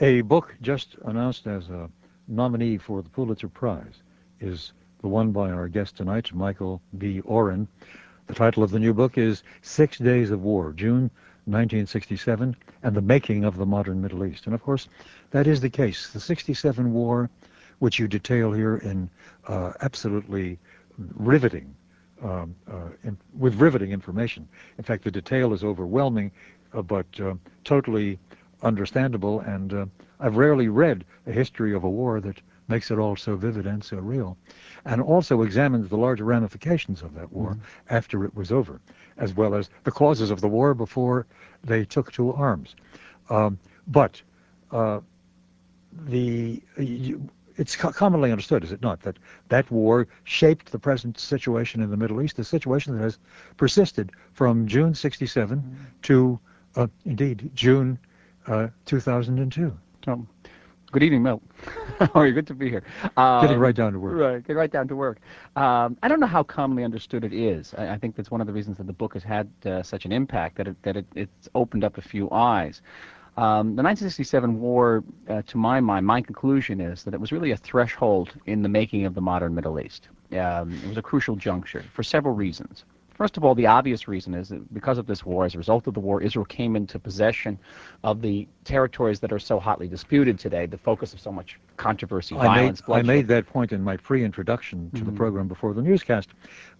A book just announced as a nominee for the Pulitzer Prize is the one by our guest tonight, Michael B. Oren. The title of the new book is Six Days of War, June 1967, and the Making of the Modern Middle East. And of course, that is the case. The 67 war, which you detail here in uh, absolutely riveting, um, uh, with riveting information. In fact, the detail is overwhelming, uh, but totally understandable, and uh, I've rarely read a history of a war that makes it all so vivid and so real, and also examines the larger ramifications of that war mm-hmm. after it was over, as well as the causes of the war before they took to arms. Um, but uh, the you, it's commonly understood, is it not, that that war shaped the present situation in the Middle East, the situation that has persisted from June 67 mm-hmm. to, uh, indeed, June uh, 2002. Um, good evening, Mel. how are you? Good to be here. Um, getting right down to work. Right, getting right down to work. Um, I don't know how commonly understood it is. I, I, think that's one of the reasons that the book has had uh, such an impact, that, it, that it, it's opened up a few eyes. Um, the 1967 war, uh, to my mind, my conclusion is that it was really a threshold in the making of the modern Middle East. Um, it was a crucial juncture for several reasons. First of all, the obvious reason is that because of this war, as a result of the war, Israel came into possession of the territories that are so hotly disputed today, the focus of so much controversy, I violence, made, bloodshed. I made that point in my pre-introduction to mm-hmm. the program before the newscast.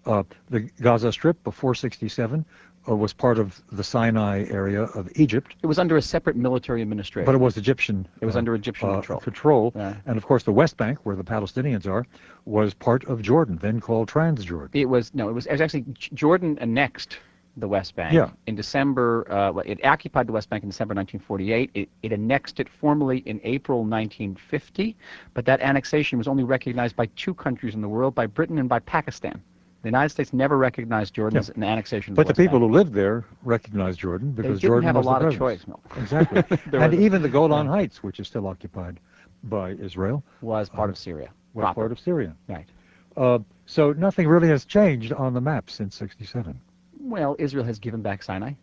Uh, the Gaza Strip before 67 uh, was part of the Sinai area of Egypt. It was under a separate military administration. But it was Egyptian. It was uh, under Egyptian uh, control. Control, and of course the West Bank, where the Palestinians are, was part of Jordan, then called Transjordan. It was no, it was, was actually Jordan annexed the West Bank. Yeah. In December, uh, it occupied the West Bank in December 1948. It, it, annexed it formally in April 1950, but that annexation was only recognized by two countries in the world, by Britain and by Pakistan. The United States never recognized Jordan yeah. as an annexation. But the, the people Bank. who lived there recognized Jordan because they Jordan have a lot of choice. No. Exactly, and even the Golan Heights, which is still occupied by Israel, was part uh, of Syria. Was proper. part of Syria. Right. Uh, so nothing really has changed on the map since '67. Well, Israel has given back Sinai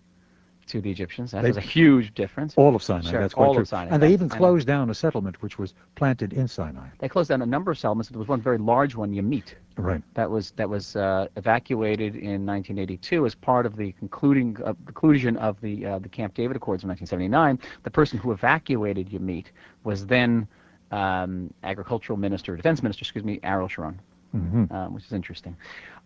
to the Egyptians. That they, was a huge difference. All of Sinai, sure, that's quite all true. Of Sinai. And they even closed down a settlement which was planted in Sinai. They closed down a number of settlements. There was one very large one, Yamit. Right. That was that was uh, evacuated in 1982 as part of the concluding uh, conclusion of the uh, the Camp David Accords in 1979. The person who evacuated Yamit was then um, agricultural minister, defense minister, excuse me, Ariel Sharon, mm-hmm. Um, which is interesting.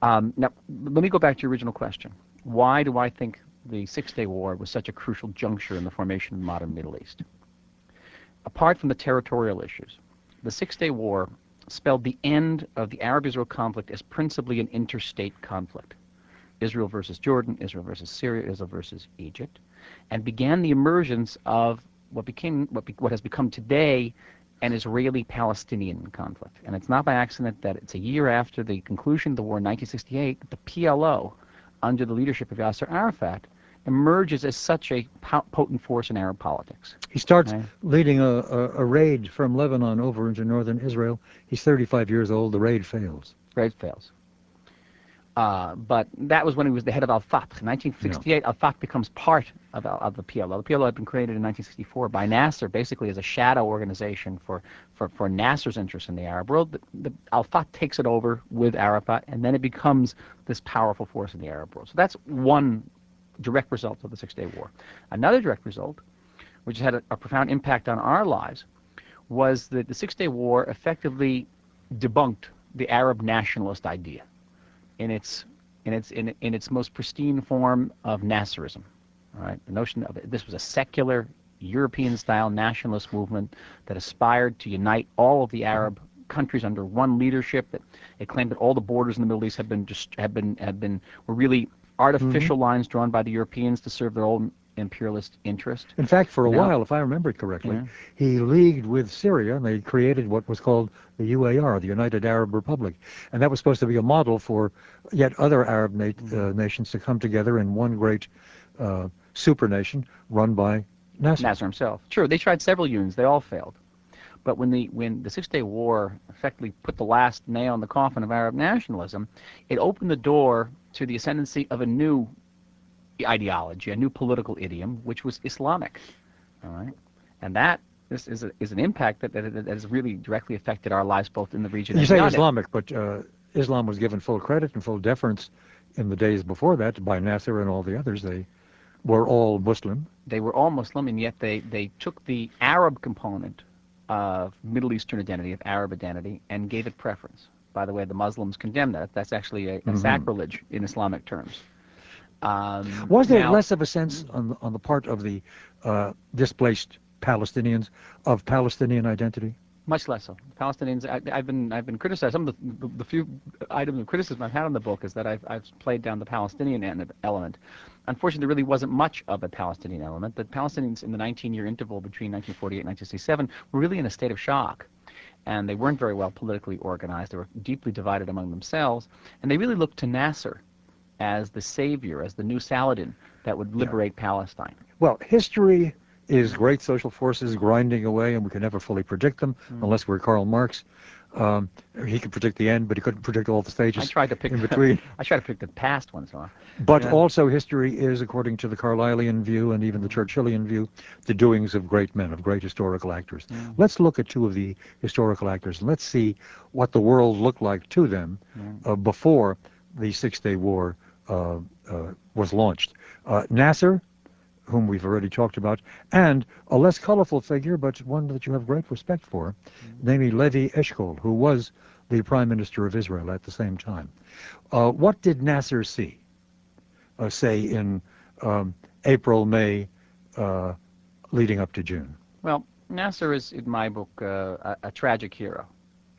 Um, now, let me go back to your original question. Why do I think the Six Day War was such a crucial juncture in the formation of the modern Middle East. Apart from the territorial issues, the Six Day War spelled the end of the Arab Israel conflict as principally an interstate conflict Israel versus Jordan, Israel versus Syria, Israel versus Egypt, and began the emergence of what became what, be, what has become today an Israeli-Palestinian conflict. And it's not by accident that it's a year after the conclusion of the war in 1968 that the PLO, under the leadership of Yasser Arafat, emerges as such a potent force in Arab politics. He starts right? leading a, a, a, raid from Lebanon over into northern Israel. He's 35 years old. The raid fails. Raid fails. Uh, but that was when he was the head of Al-Fatah. In 1968, yeah. Al-Fatah becomes part of, of the PLO. The PLO had been created in 1964 by Nasser, basically as a shadow organization for, for, for Nasser's interests in the Arab world. The, the, Al-Fatah takes it over with Arafat, and then it becomes this powerful force in the Arab world. So that's one direct result of the Six Day War. Another direct result, which had a, profound impact on our lives, was that the Six Day War effectively debunked the Arab nationalist idea in its in its in, in its most pristine form of Nasserism. The notion of this was a secular European-style nationalist movement that aspired to unite all of the Arab countries under one leadership. That it claimed that all the borders in the Middle East had been just had been had been were really artificial mm-hmm. lines drawn by the Europeans to serve their own imperialist interest. In fact, for a while, if I remember correctly, he leagued with Syria, and they created what was called the UAR, the United Arab Republic, and that was supposed to be a model for yet other Arab na- mm-hmm. uh, nations to come together in one great uh, supernation run by Nasser. Nasser himself. True, they tried several unions; they all failed. But when the when the Six Day War effectively put the last nail in the coffin of Arab nationalism, it opened the door to the ascendancy of a new ideology, a new political idiom, which was Islamic. All right, and that this is, a, is an impact that, that, that, has really directly affected our lives both in the region you and say Islamic, it. but uh, Islam was given full credit and full deference in the days before that by Nasser and all the others. They were all Muslim. They were all Muslim, and yet they, they took the Arab component of Middle Eastern identity, of Arab identity, and gave it preference. By the way, the Muslims condemn that. That's actually a, a mm-hmm. sacrilege in Islamic terms. Um, was there now, less of a sense on the, on the part of the uh, displaced Palestinians of Palestinian identity? Much less so. Palestinians, I, have been I've been criticized. Some of the, the, the, few items of criticism I've had on the book is that I've, I've played down the Palestinian element. Unfortunately, there really wasn't much of a Palestinian element. The Palestinians in the 19-year interval between 1948 and 1967 were really in a state of shock. And they weren't very well politically organized. They were deeply divided among themselves. And they really looked to Nasser as the savior, as the new Saladin that would liberate. Palestine. Well, history is great social forces grinding away, and we can never fully predict them mm. unless we're Karl Marx. Um, he could predict the end, but he couldn't predict all the stages I tried to pick in between. I tried to pick the past ones. off. But yeah. also history is, according to the Carlylean view and even the Churchillian view, the doings of great men, of great historical actors. Mm. Let's look at two of the historical actors and let's see what the world looked like to them mm. uh, before the Six-Day War uh, uh, was launched. Uh, Nasser, whom we've already talked about, and a less colorful figure, but one that you have great respect for, mm-hmm. namely Levi Eshkol, who was the prime minister of Israel at the same time. Uh, what did Nasser see, uh, say, in um, April, May, uh, leading up to June? Well, Nasser is, in my book, uh, a, a tragic hero.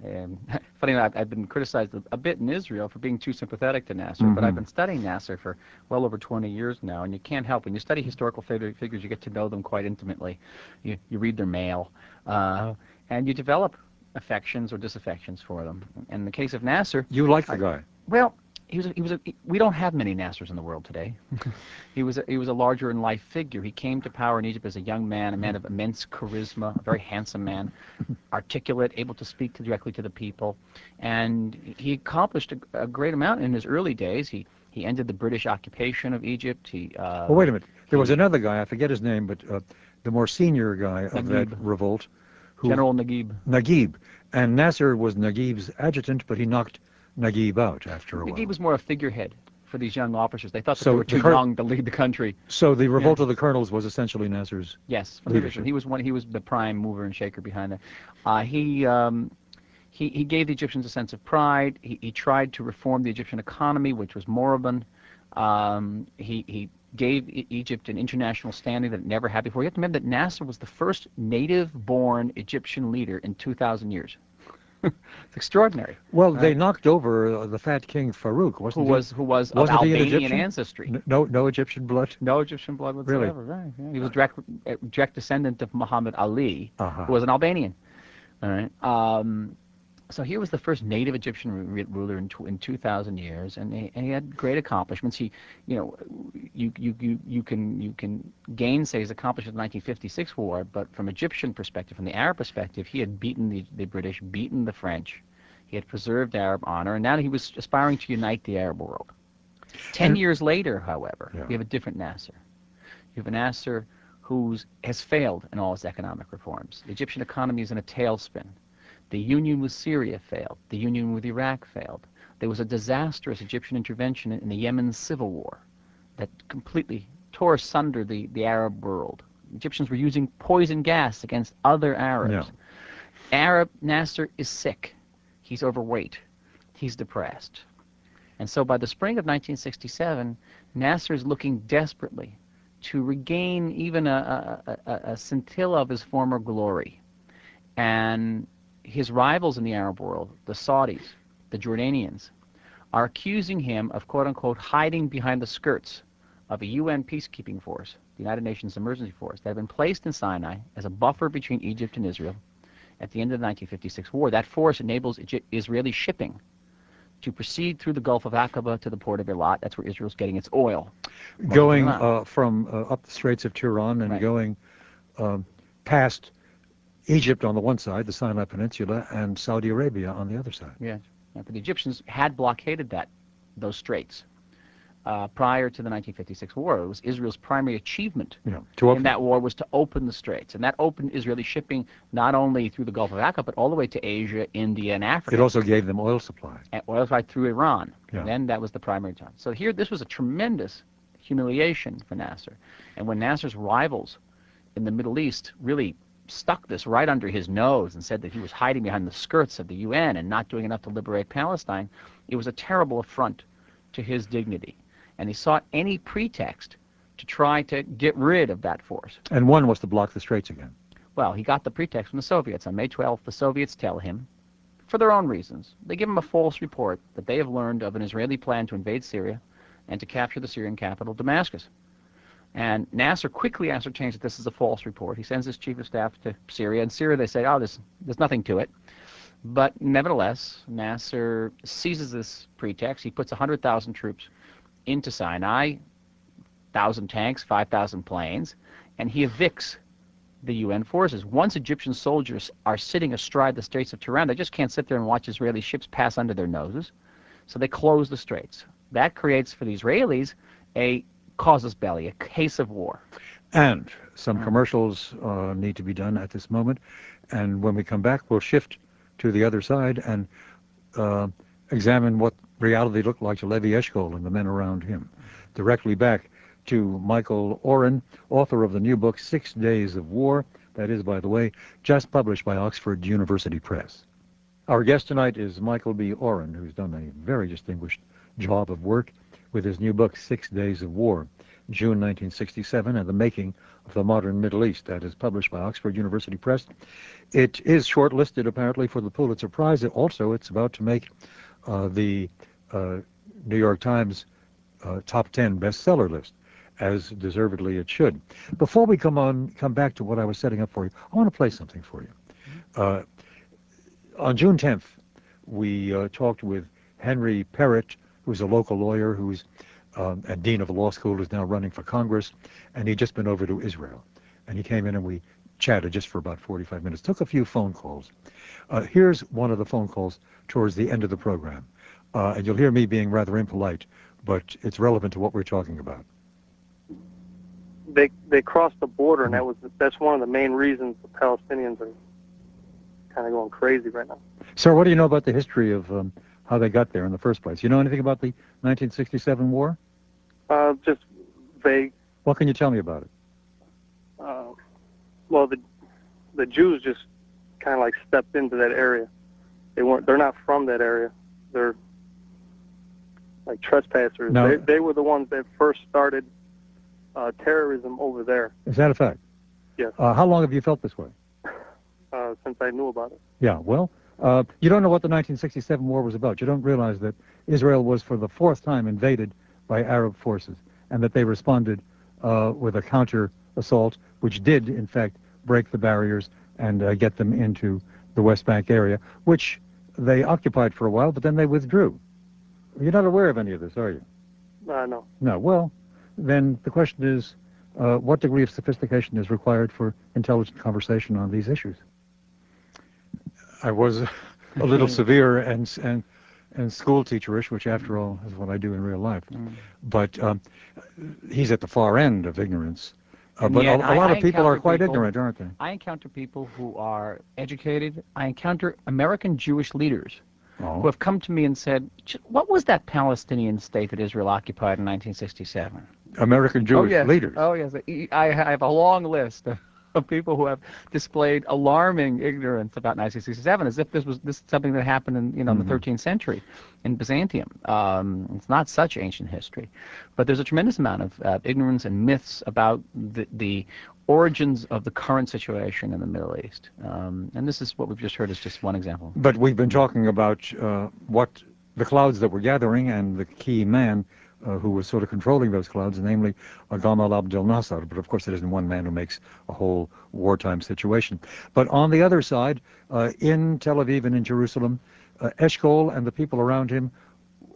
And funny enough, I've been criticized a bit in Israel for being too sympathetic to Nasser, mm-hmm. but I've mm-hmm. been studying Nasser for well over 20 years now, and you can't help when you study historical figures, you get to know them quite intimately. You you read their mail, uh, and you develop affections or disaffections for them. In the case of Nasser, you like the I, guy. Well, he was a, he was a, we don't have many Nassers in the world today. he was a, he was a larger in life figure. He came to power in Egypt as a young man, a man of immense charisma, a very handsome man, articulate, able to speak to, directly to the people, and he accomplished a, a, great amount in his early days. He he ended the British occupation of Egypt. He uh, well, wait a minute. There he, was another guy. I forget his name, but uh, the more senior guy of that revolt, who, General Naguib. Naguib, and Nasser was Naguib's adjutant, but he knocked Naguib out after a Naguib while. Naguib was more a figurehead for these young officers. They thought so they were too the young to lead the country. So the revolt yeah. of the colonels was essentially Nasser's yes leadership. He was one. He was the prime mover and shaker behind that. Uh, he. Um, he, he gave the Egyptians a sense of pride. He, he tried to reform the Egyptian economy, which was moribund. Um, he, he gave e- Egypt an international standing that it never had before. You have to remember that Nasser was the first native-born Egyptian leader in 2,000 years. It's extraordinary. Well, they knocked over uh, the fat king Farouk, wasn't who was who was of Albanian ancestry. No, no Egyptian blood. No Egyptian blood whatsoever. Really? Right. Yeah. He was direct uh, direct descendant of Muhammad Ali, uh-huh. who was an Albanian. All right. Um, so he was the first native Egyptian ruler in, in 2,000 years, and he, and he, had great accomplishments. He, you know, you, you, you, you can you can gainsay his accomplishments in the 1956 war, but from Egyptian perspective, from the Arab perspective, he had beaten the, the British, beaten the French, he had preserved Arab honor, and now he was aspiring to unite the Arab world. Ten years later, however, you have a different Nasser. You have a Nasser who has failed in all his economic reforms. The Egyptian economy is in a tailspin. The union with Syria failed. The union with Iraq failed. There was a disastrous Egyptian intervention in the Yemen civil war that completely tore asunder the, the Arab world. Egyptians were using poison gas against other Arabs. Arab Nasser is sick. He's overweight. He's depressed. And so by the spring of 1967, Nasser is looking desperately to regain even a, a, a, a scintilla of his former glory. And his rivals in the Arab world, the Saudis, the Jordanians, are accusing him of quote unquote hiding behind the skirts of a UN peacekeeping force, the United Nations Emergency Force, that had been placed in Sinai as a buffer between Egypt and Israel at the end of the 1956 war. That force enables Israeli shipping to proceed through the Gulf of Aqaba to the port of Eilat. That's where Israel's getting its oil. Going uh, from uh, up the Straits of Tiran and right. going um, past Egypt on the one side, the Sinai Peninsula, and Saudi Arabia on the other side. Yeah, but the Egyptians had blockaded that those straits. uh, prior to the 1956 war. It was Israel's primary achievement Yeah, in that war was to open the straits, and that opened Israeli shipping not only through the Gulf of Aqaba but all the way to Asia, India, and Africa. It also gave them oil supply. and oil supply through Iran. Then that was the primary job. So here, this was a tremendous humiliation for Nasser. And when Nasser's rivals in the Middle East really stuck this right under his nose and said that he was hiding behind the skirts of the UN and not doing enough to liberate Palestine, it was a terrible affront to his dignity. And he sought any pretext to try to get rid of that force. And one was to block the straits again. Well, he got the pretext from the Soviets. On May 12th, the Soviets tell him, for their own reasons, they give him a false report that they have learned of an Israeli plan to invade Syria and to capture the Syrian capital, Damascus. And Nasser quickly ascertains that this is a false report. He sends his chief of staff to Syria. In Syria, they say, oh, there's, there's nothing to it. But nevertheless, Nasser seizes this pretext. He puts 100,000 troops into Sinai, 1,000 tanks, 5,000 planes, and he evicts the UN forces. Once Egyptian soldiers are sitting astride the Straits of Tiran, they just can't sit there and watch Israeli ships pass under their noses. So they close the straits. That creates for the Israelis a casus belli, a case of war. And some commercials uh, need to be done at this moment. And when we come back, we'll shift to the other side and uh, examine what reality looked like to Levi Eshkol and the men around him. Directly back to Michael Oren, author of the new book, Six Days of War. That is, by the way, just published by Oxford University Press. Our guest tonight is Michael B. Oren, who's done a very distinguished job of work with his new book, Six Days of War, June 1967, and the Making of the Modern Middle East. That is published by Oxford University Press. It is shortlisted, apparently, for the Pulitzer Prize. Also, it's about to make uh, the uh, New York Times uh, top 10 bestseller list as deservedly it should. Before we come on, come back to what I was setting up for you, I want to play something for you. Uh, on June 10th, we uh, talked with Henry Perritt, who's a local lawyer who's um, a dean of a law school, who's now running for Congress, and he'd just been over to Israel. And he came in and we chatted just for about 45 minutes, took a few phone calls. Uh, here's one of the phone calls towards the end of the program. Uh, and you'll hear me being rather impolite, but it's relevant to what we're talking about. They they crossed the border, and that was that's one of the main reasons the Palestinians are kind of going crazy right now. Sir, what do you know about the history of um, how they got there in the first place? You know anything about the 1967 war? Uh, just vague. What can you tell me about it? Uh, well, the the Jews just kind of like stepped into that area. They weren't. They're not from that area. They're like trespassers. No. They they were the ones that first started uh, terrorism over there. Is that a fact? Yes. Uh, how long have you felt this way? Uh, since I knew about it. Yeah, well, uh, you don't know what the 1967 war was about. You don't realize that Israel was for the fourth time invaded by Arab forces and that they responded uh, with a counter assault, which did, in fact, break the barriers and uh, get them into the West Bank area, which they occupied for a while, but then they withdrew. You're not aware of any of this, are you? Uh, no. No. Well, then the question is, uh, what degree of sophistication is required for intelligent conversation on these issues? I was a little severe and and and school teacherish, which after all is what I do in real life. Mm. But um, he's at the far end of ignorance. Uh, but a, lot of people are quite ignorant, aren't they? I encounter people who are educated. I encounter American Jewish leaders Oh. who have come to me and said, "What was that Palestinian state that Israel occupied in 1967?" American Jewish oh, yes. leaders. Oh yes, I I have a long list of, people who have displayed alarming ignorance about 1967, as if this was this something that happened in you know in the 13th century in Byzantium. Um, it's not such ancient history, but there's a tremendous amount of uh, ignorance and myths about the the origins of the current situation in the Middle East. Um, and this is what we've just heard is just one example. But we've been talking about uh, what the clouds that were gathering and the key man who was sort of controlling those clouds, namely uh, Gamal Abdel Nasser. But of course, it isn't one man who makes a whole wartime situation. But on the other side, uh, in Tel Aviv and in Jerusalem, uh, Eshkol and the people around him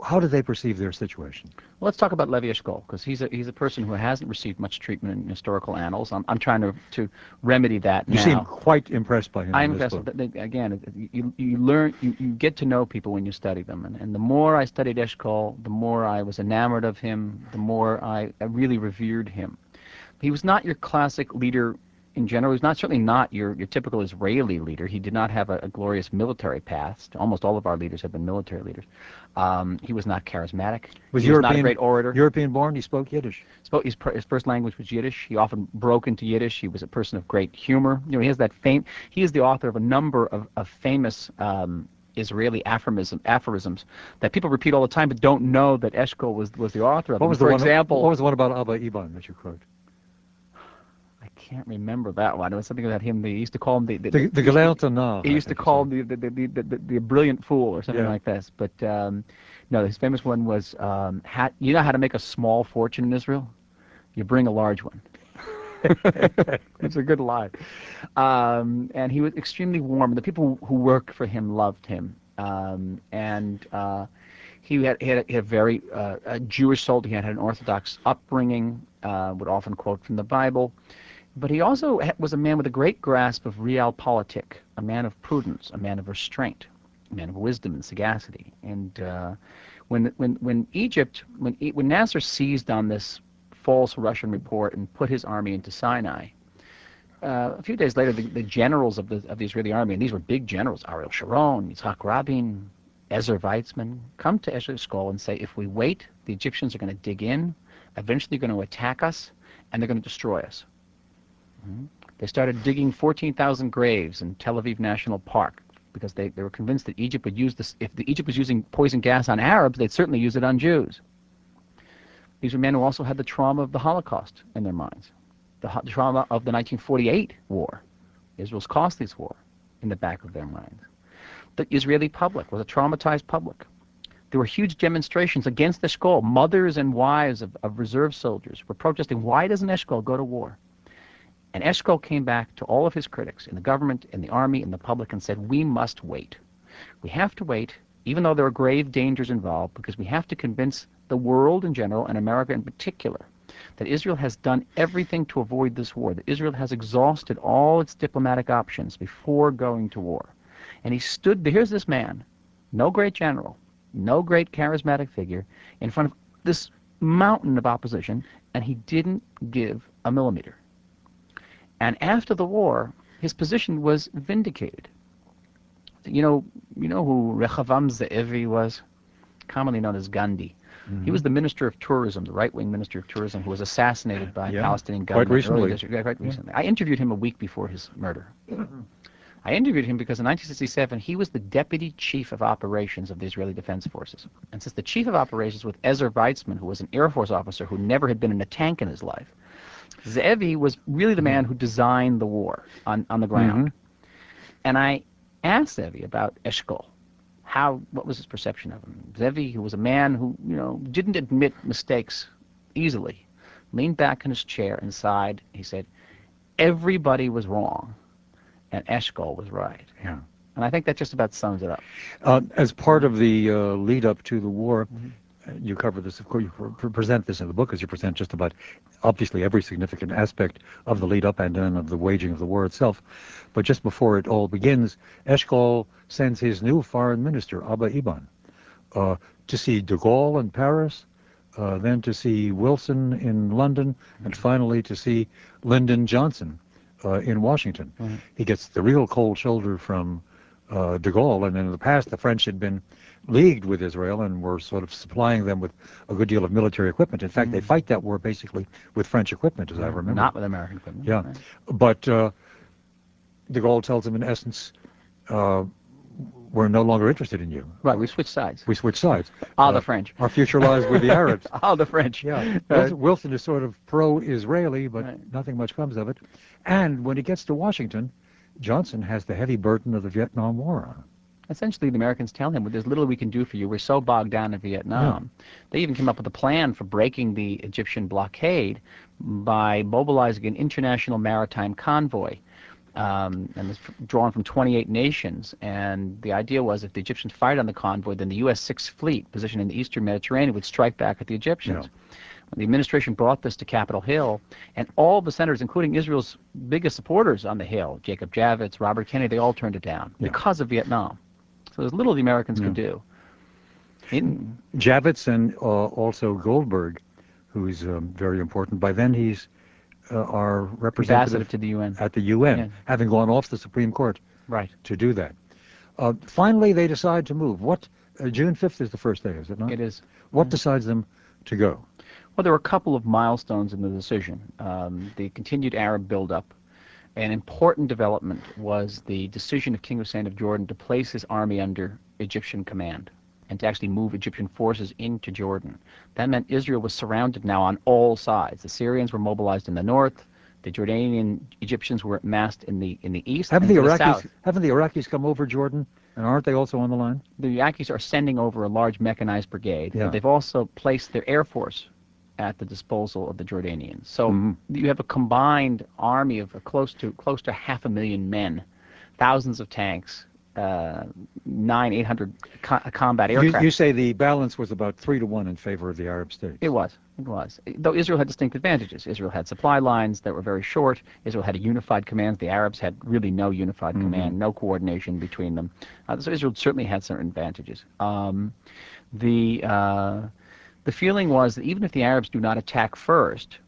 how do they perceive their situation? Well, let's talk about Levi Eshkol because he's a he's a person who hasn't received much treatment in historical annals. I'm I'm trying to to remedy that you now. seem quite impressed by him. I'm impressed. again, you you learn you, you get to know people when you study them, and, and the more I studied Eshkol, the more I was enamored of him, the more I really revered him. He was not your classic leader in general. He was not certainly not your, your typical Israeli leader. He did not have a, a glorious military past. Almost all of our leaders have been military leaders. Um, he was not charismatic. Was he European, was not a great orator. European born. He spoke Yiddish. spoke his, pr- his first language was Yiddish. He often broke into Yiddish. He was a person of great humor. You know, he has that fame. He is the author of a number of, of famous um, Israeli aphorism, aphorisms that people repeat all the time, but don't know that Eshkol was was the author of What them. was For the one? example, what was the one about Abba Eban that you quote? I can't remember that one. It was something about him. They used to call him the the, The, the Narr, he used to call it's him the the, the, the, the, the brilliant fool or something Yeah. like this. But um, no, his famous one was um, ha- you know how to make a small fortune in Israel? You bring a large one. it's a good line. Um, and he was extremely warm. The people who worked for him loved him. Um, and uh, he had, he had, a, had a very uh, a Jewish soul. He had had an Orthodox upbringing. Uh, would often quote from the Bible. But he also was a man with a great grasp of realpolitik, a man of prudence, a man of restraint, a man of wisdom and sagacity. And uh, when when when Egypt, when when Nasser seized on this false Russian report and put his army into Sinai, uh, a few days later, the, the generals of the of the Israeli army, and these were big generals, Ariel Sharon, Yitzhak Rabin, Ezer Weizmann, come to Eshkol and say, if we wait, the Egyptians are going to dig in, eventually going to attack us, and they're going to destroy us. Mhm. They started digging 14,000 graves in Tel Aviv National Park because they, they were convinced that Egypt would use this. If Egypt was using poison gas on Arabs, they'd certainly use it on Jews. These were men who also had the trauma of the Holocaust in their minds, the trauma of the 1948 war, Israel's costliest war, in the back of their minds. The Israeli public was a traumatized public. There were huge demonstrations against Eshkol. Mothers and wives of, of reserve soldiers were protesting, why doesn't Eshkol go to war? And Eshkol came back to all of his critics in the government, in the army, in the public, and said, we must wait. We have to wait, even though there are grave dangers involved, because we have to convince the world in general, and America in particular, that Israel has done everything to avoid this war, that Israel has exhausted all its diplomatic options before going to war. And he stood, here's this man, no great general, no great charismatic figure, in front of this mountain of opposition, and he didn't give a millimeter. And after the war, his position was vindicated. You know, you know who Rechavam Ze'evi was, commonly known as Gandhi. Mm-hmm. He was the minister of tourism, the right-wing minister of tourism, who was assassinated by Yeah, Palestinian quite government early recently. this. Yeah, quite recently. I interviewed him a week before his murder. I interviewed him because in 1967 he was the deputy chief of operations of the Israeli Defense Forces. And since the chief of operations was Ezer Weizmann, who was an Air Force officer who never had been in a tank in his life, Ze'evi was really the man who designed the war on, on the ground. And I asked Ze'evi about Eshkol. How, what was his perception of him? Ze'evi, who was a man who, you know, didn't admit mistakes easily, leaned back in his chair and sighed. He said, everybody was wrong, and Eshkol was right. Yeah. And I think that just about sums it up. Uh, as part of the uh, lead up to the war, Mm-hmm. You cover this, of course, you present this in the book as you present just about obviously every significant aspect of the lead up and then of the waging of the war itself. But just before it all begins, Eshkol sends his new foreign minister, Abba Eban, uh, to see de Gaulle in Paris, uh, then to see Wilson in London, and finally to see Lyndon Johnson uh, in Washington. Right. He gets the real cold shoulder from de Gaulle, and in the past the French had been leagued with Israel and were sort of supplying them with a good deal of military equipment. In fact, they fight that war basically with French equipment, as I remember. Not with American equipment. Yeah, Right. but uh, de Gaulle tells him in essence, uh, "We're no longer interested in you. Right, we switched sides. We switch sides. Ah, Uh, the French. Our future lies with the Arabs." Ah, the French. Yeah, Right. Wilson, Wilson is sort of pro-Israeli, but Right. nothing much comes of it. And when he gets to Washington, Johnson has the heavy burden of the Vietnam War on him. Essentially, the Americans tell him, well, there's little we can do for you. We're so bogged down in Vietnam. They even came up with a plan for breaking the Egyptian blockade by mobilizing an international maritime convoy Um, and it's drawn from 28 nations. And the idea was if the Egyptians fired on the convoy, then the U.S. Sixth Fleet, positioned in the eastern Mediterranean, would strike back at the Egyptians. Yeah. The administration brought this to Capitol Hill, and all the senators, including Israel's biggest supporters on the Hill, Jacob Javits, Robert Kennedy, they all turned it down Yeah. because of Vietnam. So there's little the Americans could do. In, Javits and uh, also Goldberg, who's um, very important. By then, he's uh, our representative to the UN. at the UN, Yeah. having gone off the Supreme Court Right. to do that. Uh, finally, they decide to move. What? Uh, June 5th is the first day, is it not? It is. What decides them to go? Well, there were a couple of milestones in the decision. Um, the continued Arab buildup. An important development was the decision of King Hussein of Jordan to place his army under Egyptian command and to actually move Egyptian forces into Jordan. That meant Israel was surrounded now on all sides. The Syrians were mobilized in the north. The Jordanian Egyptians were massed in the in the east. Haven't the Iraqis? haven't the Iraqis come over Jordan? And aren't they also on the line? the Iraqis are sending over a large mechanized brigade, Yeah. but they've also placed their air force at the disposal of the Jordanians. So Mhm. you have a combined army of close to close to half a million men, thousands of tanks, uh, nine, eight hundred co- combat You, aircraft. you say the balance was about three to one in favor of the Arab states. It was. It was. Though Israel had distinct advantages. Israel had supply lines that were very short. Israel had a unified command. The Arabs had really no unified Mhm. command, no coordination between them. Uh, so Israel certainly had certain advantages. Um, the uh, the feeling was that even if the Arabs do not attack first,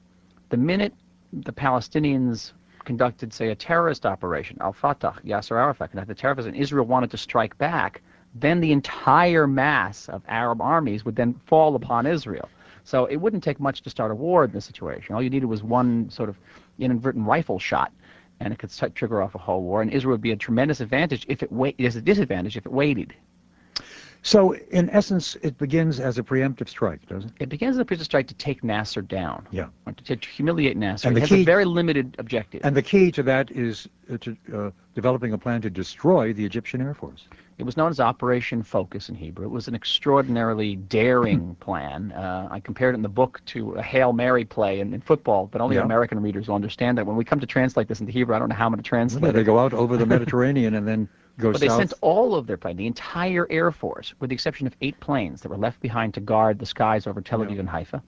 the minute the Palestinians conducted, say, a terrorist operation, Al Fatah, Yasser Arafat conducted terrorism, and Israel wanted to strike back, then the entire mass of Arab armies would then fall upon Israel. So it wouldn't take much to start a war in this situation. All you needed was one sort of inadvertent rifle shot, and it could trigger off a whole war. And Israel would be a tremendous advantage if it wait. There's a disadvantage if it waited. So, in essence, it begins as a preemptive strike, doesn't it? It begins as a preemptive strike to take Nasser down. Yeah. To, to humiliate Nasser. And it has a very limited objective. And the key to that is uh, to uh, developing a plan to destroy the Egyptian Air Force. It was known as Operation Focus in Hebrew. It was an extraordinarily daring plan. Uh, I compared it in the book to a Hail Mary play in, in football, but only. American readers will understand that. When we come to translate this into Hebrew, I don't know how I'm going to translate it. they go out over the Mediterranean and then But they sent all of their planes, the entire Air Force, with the exception of eight planes that were left behind to guard the skies over Tel Aviv and Haifa.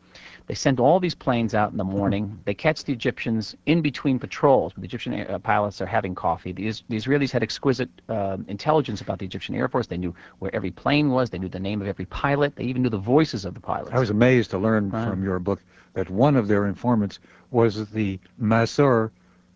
They sent all these planes out in the morning. They catch the Egyptians in between patrols. The Egyptian air- uh, pilots are having coffee. The, Is- the Israelis had exquisite uh, intelligence about the Egyptian Air Force. They knew where every plane was. They knew the name of every pilot. They even knew the voices of the pilots. I was amazed to learn from your book that one of their informants was the masseur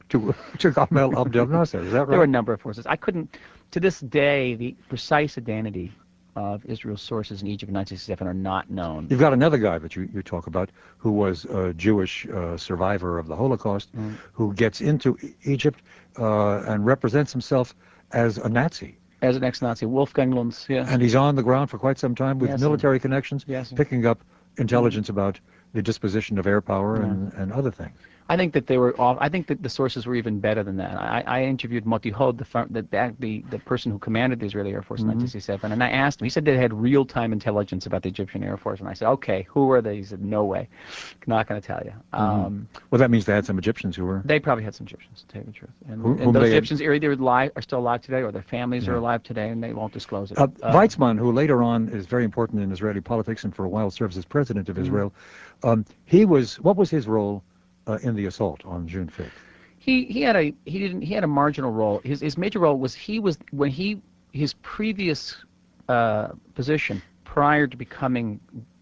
to, to Gamal Abdel Nasser. Is that right? There were a number of forces. I couldn't, to this day, the precise identity of Israel's sources in Egypt in 1967 are not known. You've got another guy that you, you talk about who was a Jewish uh, survivor of the Holocaust Mm. who gets into Egypt uh, and represents himself as a Nazi. As an ex-Nazi, Wolfgang Lotz, yeah. And he's on the ground for quite some time with military connections, Yes. picking up intelligence about the disposition of air power and, and other things. I think that they were off. I think that the sources were even better than that. I, I interviewed Moti Hod, the, the, the the person who commanded the Israeli Air Force in Mhm. 1967, and I asked him. He said they had real-time intelligence about the Egyptian Air Force, and I said, "Okay, who are they?" He said, "No way, not going to tell you." Um, Well, that means they had some Egyptians who were. they probably had some Egyptians, to tell you the truth, and, Who- and those they had- Egyptians are either alive, are still alive today, or their families are alive today, and they won't disclose it. Uh, Uh, Weizmann, who later on is very important in Israeli politics and for a while serves as president of Mhm. Israel, um, he was. What was his role in the assault on June 5th? he he had a he didn't he had a marginal role. His his major role was he was when he his previous uh, position prior to becoming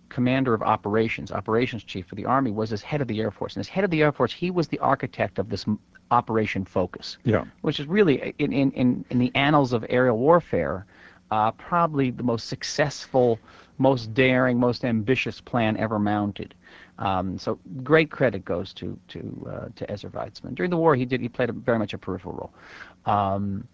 commander of operations, operations chief for the army, was as head of the air force. And as head of the air force, he was the architect of this Operation Focus, Yeah. which is really in in in, in the annals of aerial warfare. Uh, probably the most successful, most daring, most ambitious plan ever mounted. Um, so great credit goes to to uh, to Ezra Weizmann. During the war, he did he played a, very much a peripheral role, um,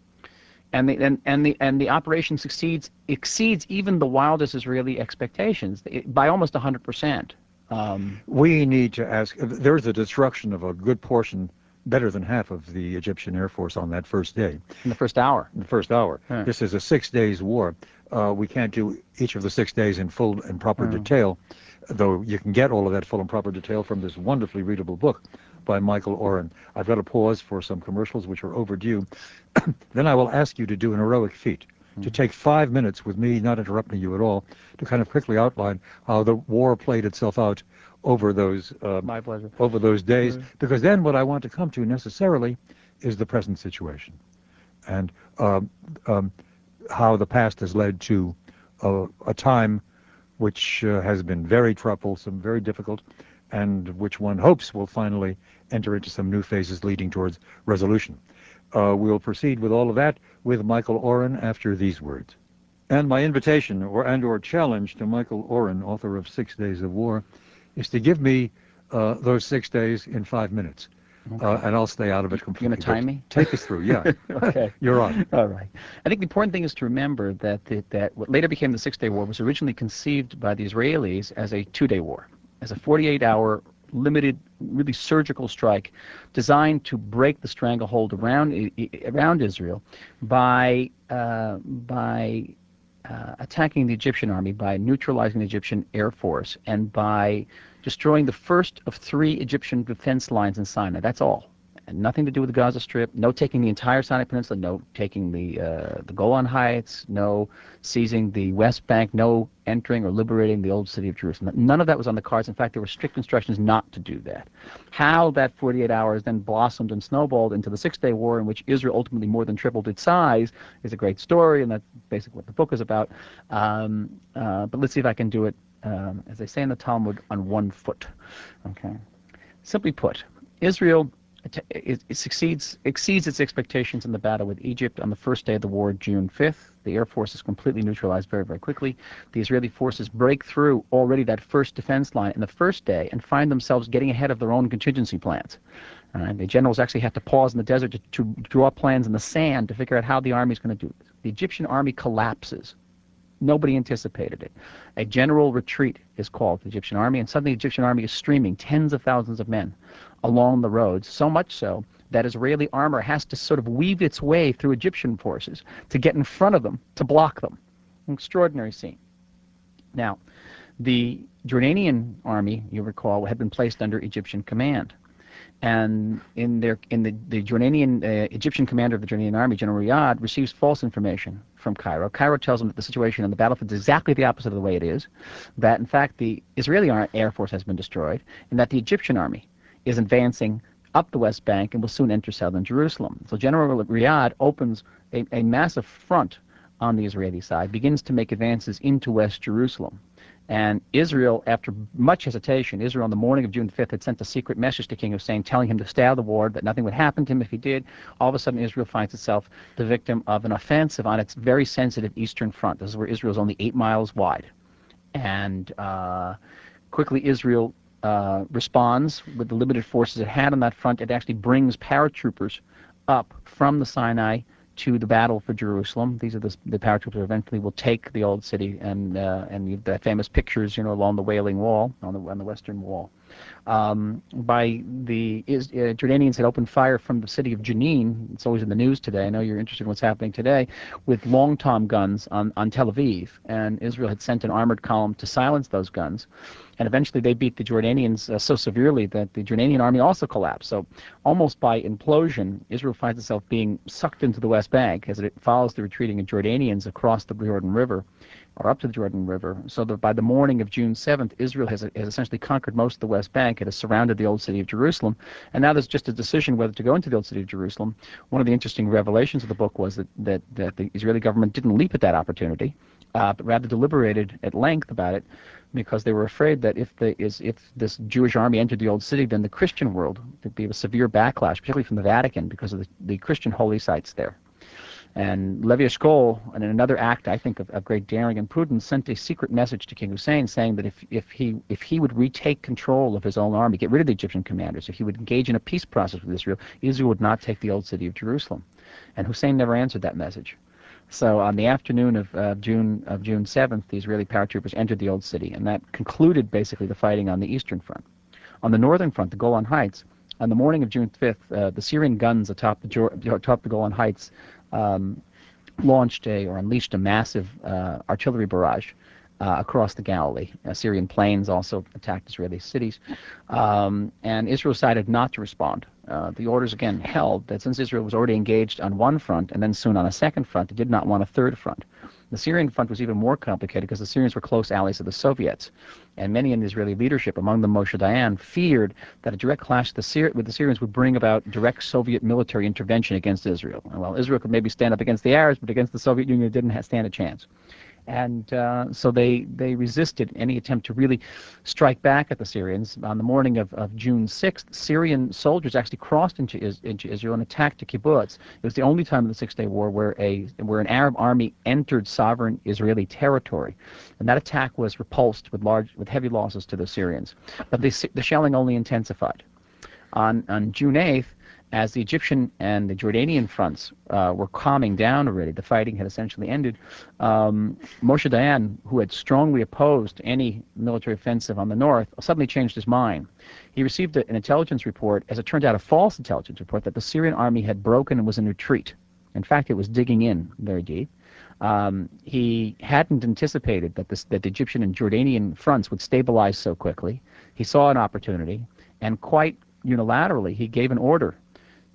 and the and, and the and the operation succeeds exceeds even the wildest Israeli expectations it- by almost hundred percent. Um, We need to ask. There's a destruction of a good portion, better than half of the Egyptian Air Force on that first day, in the first hour. in the first hour. This is a six days war. Uh, we can't do each of the six days in full and proper Yeah. detail, though you can get all of that full and proper detail from this wonderfully readable book by Michael Oren. I've got to pause for some commercials which are overdue. then I will ask you to do an heroic feat to take five minutes with me, not interrupting you at all, to kind of quickly outline how the war played itself out over those uh, My pleasure. over those days. Because then what I want to come to necessarily is the present situation, and um, um, how the past has led to a, a time which uh, has been very troublesome, very difficult, and which one hopes will finally enter into some new phases leading towards resolution. Uh, we'll proceed with all of that with Michael Oren after these words. And my invitation or and or challenge to Michael Oren, author of Six Days of War, is to give me uh, those six days in five minutes. Uh, and I'll stay out of it completely. You're going to time me? Take us through, yeah. okay. You're on. All right. I think the important thing is to remember that, the, that what later became the Six Day War was originally conceived by the Israelis as a two day war, as a 48 hour limited, really surgical strike designed to break the stranglehold around around Israel by uh, by uh, attacking the Egyptian army, by neutralizing the Egyptian air force, and by destroying the first of three Egyptian defense lines in Sinai. That's all And nothing to do with the Gaza Strip, no taking the entire Sinai Peninsula, no taking the uh, the Golan Heights, no seizing the West Bank, no entering or liberating the old city of Jerusalem. None of that was on the cards. In fact, there were strict instructions not to do that. How that 48 hours then blossomed and snowballed into the Six-Day War, in which Israel ultimately more than tripled its size, is a great story, and that's basically what the book is about. Um, uh, but let's see if I can do it, um, as they say in the Talmud, on one foot. Okay. Simply put, Israel it, it succeeds, exceeds its expectations in the battle with Egypt on the first day of the war, June 5th. The Air Force is completely neutralized very, very quickly. The Israeli forces break through already that first defense line in the first day and find themselves getting ahead of their own contingency plans. Uh, the generals actually have to pause in the desert to, to draw plans in the sand to figure out how the army is going to do this. The Egyptian army collapses. Nobody anticipated it. A general retreat is called the Egyptian army, and suddenly the Egyptian army is streaming, tens of thousands of men along the roads, so much so that Israeli armor has to sort of weave its way through Egyptian forces to get in front of them, to block them. An extraordinary scene. Now, the Jordanian army, you recall, had been placed under Egyptian command. And in their in the, the Jordanian uh, Egyptian commander of the Jordanian army, General Riyad, receives false information from Cairo. Cairo tells him that the situation on the battlefield is exactly the opposite of the way it is. That in fact the Israeli air force has been destroyed, and that the Egyptian army is advancing up the West Bank and will soon enter southern Jerusalem. So General Riyad opens a, a massive front on the Israeli side, begins to make advances into West Jerusalem. And Israel, after much hesitation, Israel on the morning of June 5th had sent a secret message to King Hussein telling him to stay out of the war, that nothing would happen to him if he did. All of a sudden, Israel finds itself the victim of an offensive on its very sensitive eastern front. This is where Israel is only eight miles wide. And uh, quickly, Israel uh, responds with the limited forces it had on that front. It actually brings paratroopers up from the Sinai to the battle for Jerusalem. These are the, the paratroopers who eventually will take the old city and uh, and the famous pictures, you know, along the Wailing Wall on the on the western wall. Um, by the is, uh, Jordanians had opened fire from the city of Jenin. It's always in the news today. I know you're interested in what's happening today with long tom guns on on Tel Aviv, and Israel had sent an armored column to silence those guns and eventually they beat the Jordanians uh, so severely that the Jordanian army also collapsed. So almost by implosion, Israel finds itself being sucked into the West Bank as it follows the retreating Jordanians across the Jordan River or up to the Jordan River, so that by the morning of June 7th, Israel has, has essentially conquered most of the West Bank. It has surrounded the old city of Jerusalem, and now there's just a decision whether to go into the old city of Jerusalem. One of the interesting revelations of the book was that, that, the Israeli government didn't leap at that opportunity, uh, but rather deliberated at length about it because they were afraid that if the is if this Jewish army entered the old city, then the Christian world would be a severe backlash, particularly from the Vatican, because of the, the Christian holy sites there. And Levi Eshkol, in another act, I think, of, of, great daring and prudence, sent a secret message to King Hussein saying that if, if, he, if he would retake control of his own army, get rid of the Egyptian commanders, if he would engage in a peace process with Israel, Israel would not take the old city of Jerusalem. And Hussein never answered that message. So on the afternoon of June of June 7th, the Israeli paratroopers entered the old city, and that concluded basically the fighting on the eastern front. On the northern front, the Golan Heights, on the morning of June 5th, uh, the Syrian guns atop the, atop the Golan Heights um, launched a or unleashed a massive uh, artillery barrage uh, across the Galilee. Syrian planes also attacked Israeli cities. Um, and Israel decided not to respond. Uh, the orders again held that since Israel was already engaged on one front and then soon on a second front, it did not want a third front. The Syrian front was even more complicated because the Syrians were close allies of the Soviets, and many in the Israeli leadership, among them Moshe Dayan, feared that a direct clash with the, Syri- with the Syrians would bring about direct Soviet military intervention against Israel. And while Israel could maybe stand up against the Arabs, but against the Soviet Union, it didn't stand a chance and uh, so they they resisted any attempt to really strike back at the Syrians. On the morning of, of June 6th, Syrian soldiers actually crossed into, into Israel and attacked a kibbutz. It was the only time in the Six Day War where a where an Arab army entered sovereign Israeli territory, and that attack was repulsed with large with heavy losses to the Syrians. But the, the shelling only intensified. On on June 8th, as the Egyptian and the Jordanian fronts uh, were calming down already, the fighting had essentially ended. Um, Moshe Dayan, who had strongly opposed any military offensive on the north, suddenly changed his mind. He received an intelligence report, as it turned out, a false intelligence report that the Syrian army had broken and was in retreat. In fact, it was digging in very deep. Um, he hadn't anticipated that, this, that the Egyptian and Jordanian fronts would stabilize so quickly. He saw an opportunity, and quite unilaterally, he gave an order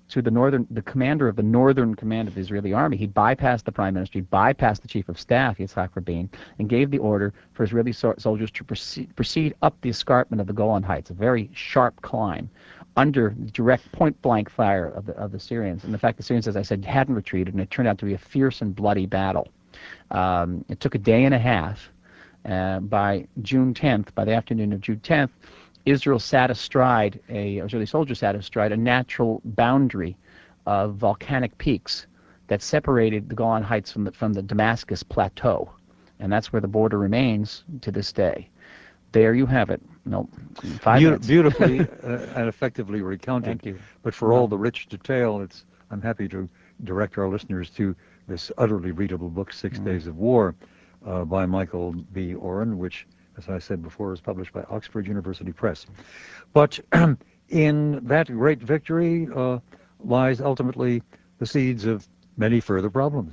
to the northern, the commander of the northern command of the Israeli army. He bypassed the prime minister, bypassed the chief of staff, Yitzhak Rabin, and gave the order for Israeli so- soldiers to proceed, proceed up the escarpment of the Golan Heights, a very sharp climb, under direct point-blank fire of the, of the Syrians. And the fact the Syrians, as I said, hadn't retreated, and it turned out to be a fierce and bloody battle. Um, it took a day and a half. Uh, by June 10th, by the afternoon of June 10th, Israel sat astride a Israeli soldier sat astride a natural boundary of volcanic peaks that separated the Golan Heights from the from the Damascus plateau, and that's where the border remains to this day. There you have it. No, five Be- beautifully uh, and effectively recounted. Thank you. But for all the rich detail, it's I'm happy to direct our listeners to this utterly readable book, Six Mm. Days of War, uh, by Michael B. Oren, which, as I said before, is published by Oxford University Press. But in that great victory uh, lies ultimately the seeds of many further problems.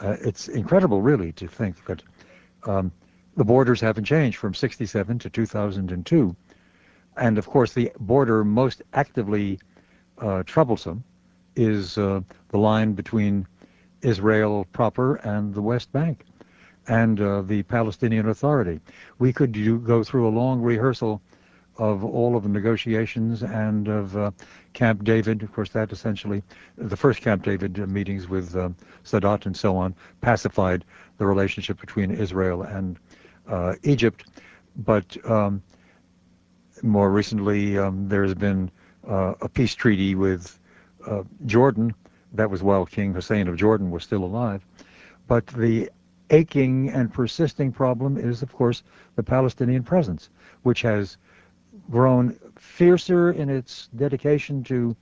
Uh, it's incredible, really, to think that um, the borders haven't changed from 67 to 2002. And of course, the border most actively uh, troublesome is uh, the line between Israel proper and the West Bank and uh, the Palestinian Authority. We could go through a long rehearsal of all of the negotiations and of uh, Camp David. Of course, that essentially, the first Camp David uh, meetings with Sadat and so on, pacified the relationship between Israel and Egypt. But um, more recently, um, there's been uh, a peace treaty with Jordan. That was while King Hussein of Jordan was still alive. But the aching and persisting problem is, of course, the Palestinian presence, which has grown fiercer in its dedication to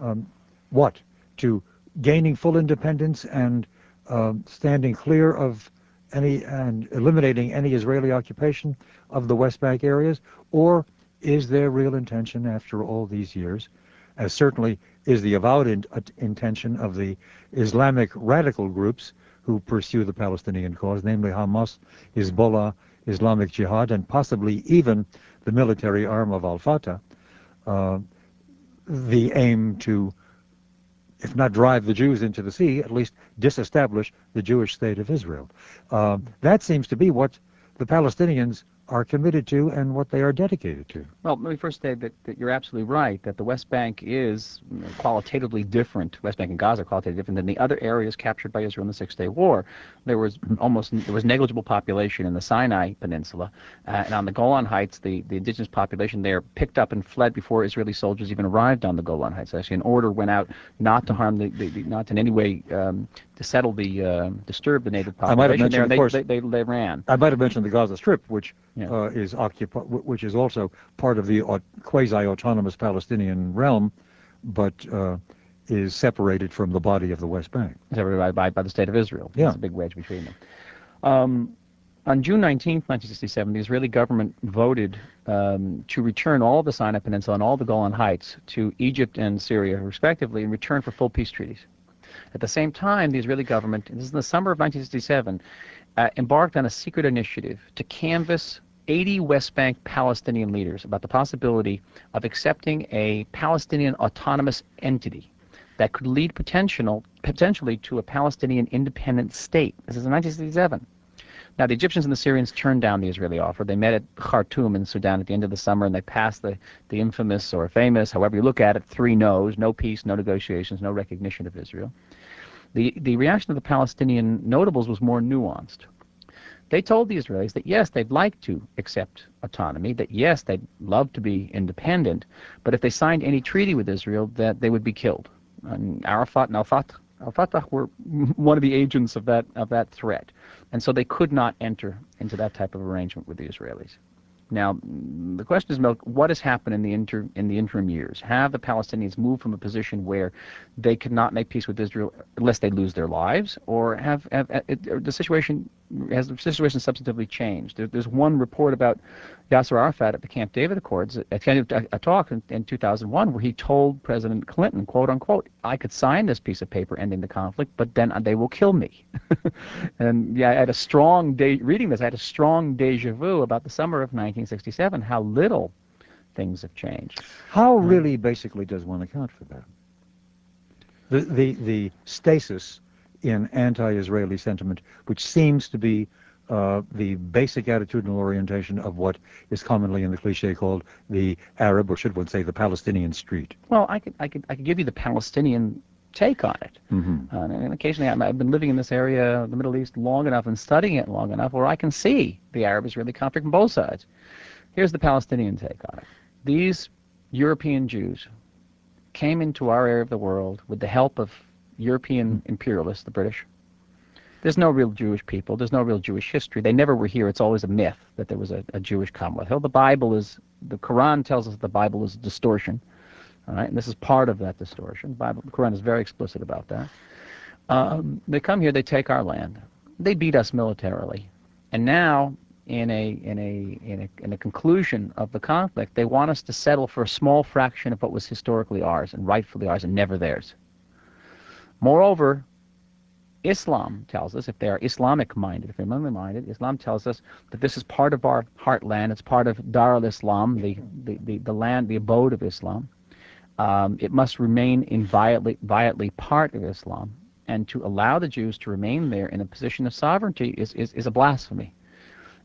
um, what? To gaining full independence and um, standing clear of any and eliminating any Israeli occupation of the West Bank areas, or is there real intention after all these years, as certainly is the avowed in, uh, intention of the Islamic radical groups who pursue the Palestinian cause, namely Hamas, Hezbollah, Islamic Jihad, and possibly even the military arm of Al-Fatah, uh, the aim to, if not drive the Jews into the sea, at least disestablish the Jewish state of Israel. Uh, that seems to be what the Palestinians are committed to and what they are dedicated to. Well, let me first say that, that you're absolutely right, that the West Bank is qualitatively different, West Bank and Gaza are qualitatively different than the other areas captured by Israel in the Six-Day War. There was almost, there was negligible population in the Sinai Peninsula, uh, and on the Golan Heights, the, the indigenous population there picked up and fled before Israeli soldiers even arrived on the Golan Heights. Actually, an order went out not to harm the, the, the not in any way um, to settle the, uh, disturb the native population. I might have population there, mentioned, of course- they, they, they ran. I might have mentioned the Gaza Strip, which Yeah. uh, is occupi- wh- which is also part of the au- quasi-autonomous Palestinian realm, but uh, is separated from the body of the West Bank. separated by, by the state of Israel. Yeah. There's a big wedge between them. Um, on June 19, 1967, the Israeli government voted um, to return all the Sinai Peninsula and all the Golan Heights to Egypt and Syria, respectively, in return for full peace treaties. At the same time, the Israeli government, this is in the summer of 1967, uh, embarked on a secret initiative to canvass 80 West Bank Palestinian leaders about the possibility of accepting a Palestinian autonomous entity that could lead potential, potentially to a Palestinian independent state. This is in 1967. Now, the Egyptians and the Syrians turned down the Israeli offer. They met at Khartoum in Sudan at the end of the summer, and they passed the, the infamous or famous, however you look at it, three no's no peace, no negotiations, no recognition of Israel. The, the reaction of the Palestinian notables was more nuanced. They told the Israelis that yes, they'd like to accept autonomy, that yes, they'd love to be independent, but if they signed any treaty with Israel, that they would be killed. And Arafat and Al-Fatah, Al-Fatah were one of the agents of that of that threat, and so they could not enter into that type of arrangement with the Israelis. Now, the question is, Milt, what has happened in the inter, in the interim years? Have the Palestinians moved from a position where they could not make peace with Israel unless they lose their lives, or have, have, uh, have uh, the situation has the situation substantively changed? There, there's one report about Yasser Arafat at the Camp David Accords, a, a, a talk in, in 2001 where he told President Clinton, quote unquote, I could sign this piece of paper ending the conflict, but then uh, they will kill me. and yeah, I had a strong day reading this. I had a strong deja vu about the summer of 1967. How little things have changed. How really, basically, does one account for that? The the the stasis in anti-Israeli sentiment, which seems to be uh, the basic attitudinal orientation of what is commonly in the cliche called the Arab, or should one say, the Palestinian street. Well, I could, I could, I could give you the Palestinian take on it. Mm-hmm. Uh, and occasionally, i have been living in this area, the Middle East, long enough and studying it long enough where I can see the Arab-Israeli conflict from both sides. Here's the Palestinian take on it. These European Jews came into our area of the world with the help of European imperialists, the British, there's no real Jewish people. There's no real Jewish history. They never were here. It's always a myth that there was a, a Jewish Commonwealth. The Bible is, the Quran tells us the Bible is a distortion. All right, and this is part of that distortion. The Bible, the Quran is very explicit about that. Um, they come here, they take our land, they beat us militarily, and now in a in a in a in a conclusion of the conflict, they want us to settle for a small fraction of what was historically ours and rightfully ours and never theirs. Moreover, Islam tells us, if they are Islamic minded, if they're Muslim minded, Islam tells us that this is part of our heartland. It's part of Dar al Islam, the, the, the, the, land, the abode of Islam. Um, it must remain inviolably violently part of Islam. And to allow the Jews to remain there in a position of sovereignty is, is, is a blasphemy.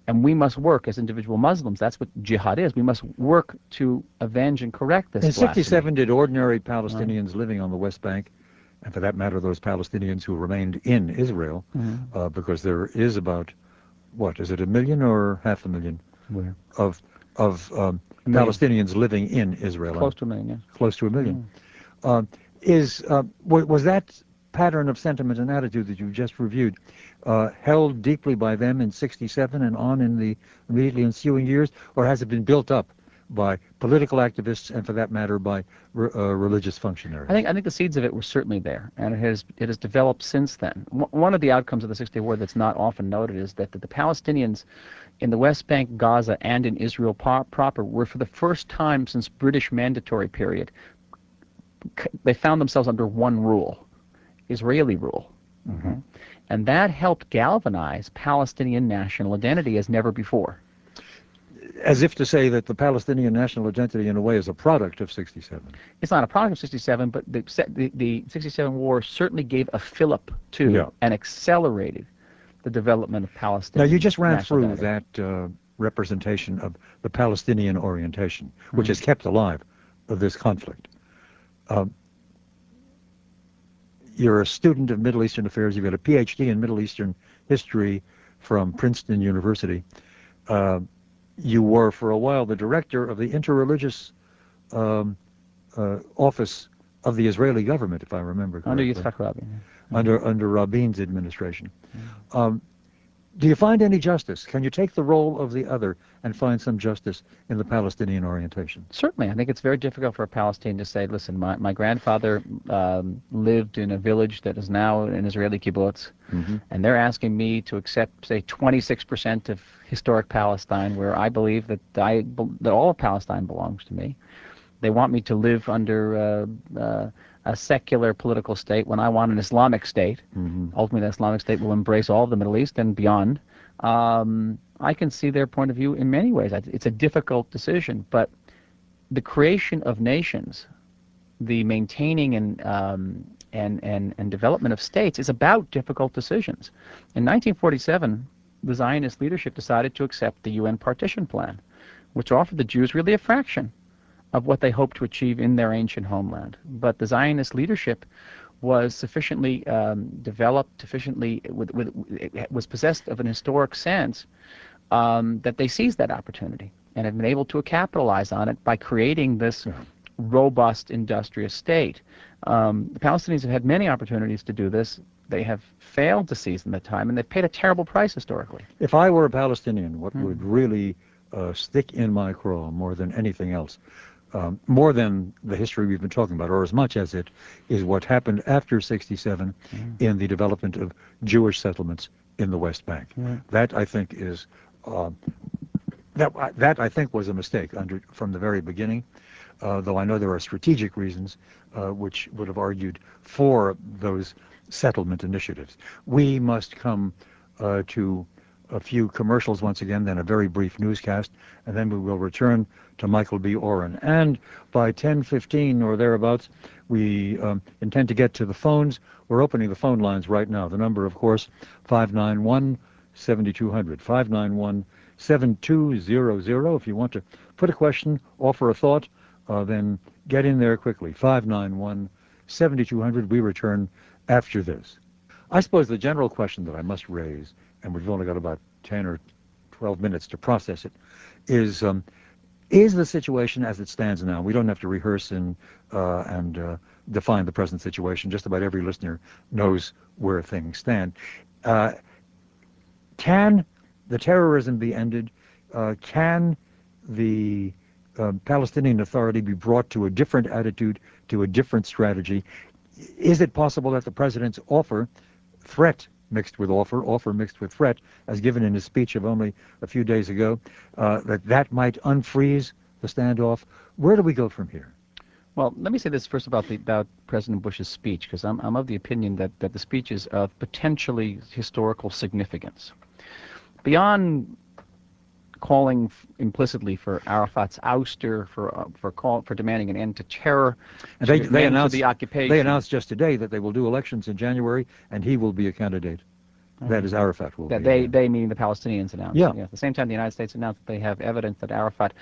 And we must work as individual Muslims. That's what jihad is. We must work to avenge and correct this. In 67, did ordinary Palestinians living on the West Bank and for that matter, those Palestinians who remained in Israel, mm-hmm. uh, because there is about, what, is it a million or half a million Where? of of um, Palestinians living in Israel? Close to a million, yeah. Close to a million. Mm. Uh, is uh, was that pattern of sentiment and attitude that you just reviewed held deeply by them in 67 and on in the immediately ensuing years, or has it been built up by political activists and, for that matter, by uh, religious functionaries. I think I think the seeds of it were certainly there, and it has it has developed since then. One of the outcomes of the Six Day War that's not often noted is that the, the Palestinians in the West Bank, Gaza, and in Israel proper were, for the first time since British mandatory period, c- they found themselves under one rule, Israeli rule. Mm-hmm. And that helped galvanize Palestinian national identity as never before as if to say that the Palestinian national identity, in a way, is a product of 67. It's not a product of 67, but the, the, the 67 war certainly gave a fillip to yeah. and accelerated the development of Palestine. Now, you just ran through that uh, representation of the Palestinian orientation, which mm-hmm. has kept alive of this conflict. You're a student of Middle Eastern affairs. You've got a PhD in Middle Eastern history from Princeton University. Uh, you were for a while the director of the interreligious um, uh, office of the Israeli government, if I remember correctly. Under Yitzhak Rabin. Under under Rabin's administration. Um, do you find any justice? Can you take the role of the other and find some justice in the Palestinian orientation? Certainly. I think it's very difficult for a Palestinian to say, listen, my, my grandfather um, lived in a village that is now an Israeli kibbutz, mm-hmm. and they're asking me to accept, say, 26% of historic Palestine, where I believe that, I, that all of Palestine belongs to me. They want me to live under uh, uh, a secular political state when I want an Islamic state. Mm-hmm. Ultimately, the Islamic state will embrace all of the Middle East and beyond. Um, I can see their point of view in many ways. It's a difficult decision, but the creation of nations, the maintaining and um, and, and, and development of states is about difficult decisions. In 1947, the Zionist leadership decided to accept the UN partition plan, which offered the Jews really a fraction of what they hoped to achieve in their ancient homeland. But the Zionist leadership was sufficiently um, developed, sufficiently with, with, was possessed of an historic sense um, that they seized that opportunity and have been able to capitalize on it by creating this robust industrious state. Um, the Palestinians have had many opportunities to do this. They have failed to seize them at the time, and they've paid a terrible price historically. If I were a Palestinian, what hmm. would really uh, stick in my craw more than anything else more than the history we've been talking about, or as much as it is what happened after 67 mm. in the development of Jewish settlements in the West Bank. That I think is uh, that that I think was a mistake under from the very beginning. Uh, though I know there are strategic reasons uh, which would have argued for those settlement initiatives. We must come uh, to a few commercials once again, then a very brief newscast, and then we will return to Michael B. Oren. And by 10:15 or thereabouts, we um, intend to get to the phones. We're opening the phone lines right now. The number, of course, 591 7200. 591 7200. If you want to put a question, offer a thought, uh, then get in there quickly. 591 7200. We return after this. I suppose the general question that I must raise, and we've only got about 10 or 12 minutes to process it, is um, is the situation as it stands now? We don't have to rehearse and uh, and uh, define the present situation. Just about every listener knows where things stand. Uh, can the terrorism be ended? Uh, can the uh, Palestinian Authority be brought to a different attitude, to a different strategy? Is it possible that the president's offer, threat mixed with offer, offer mixed with threat, as given in his speech of only a few days ago, uh, that that might unfreeze the standoff. Where do we go from here? Well, let me say this first about the, about President Bush's speech, because I'm, I'm of the opinion that, that the speech is of potentially historical significance. Beyond calling implicitly for Arafat's ouster, for uh, for call for demanding an end to terror, and they, they announced the occupation. They announced just today that they will do elections in January, and he will be a candidate. Mm-hmm. That is Arafat will that be. They yeah. they meaning the Palestinians announced. Yeah. yeah. At the same time, the United States announced that they have evidence that Arafat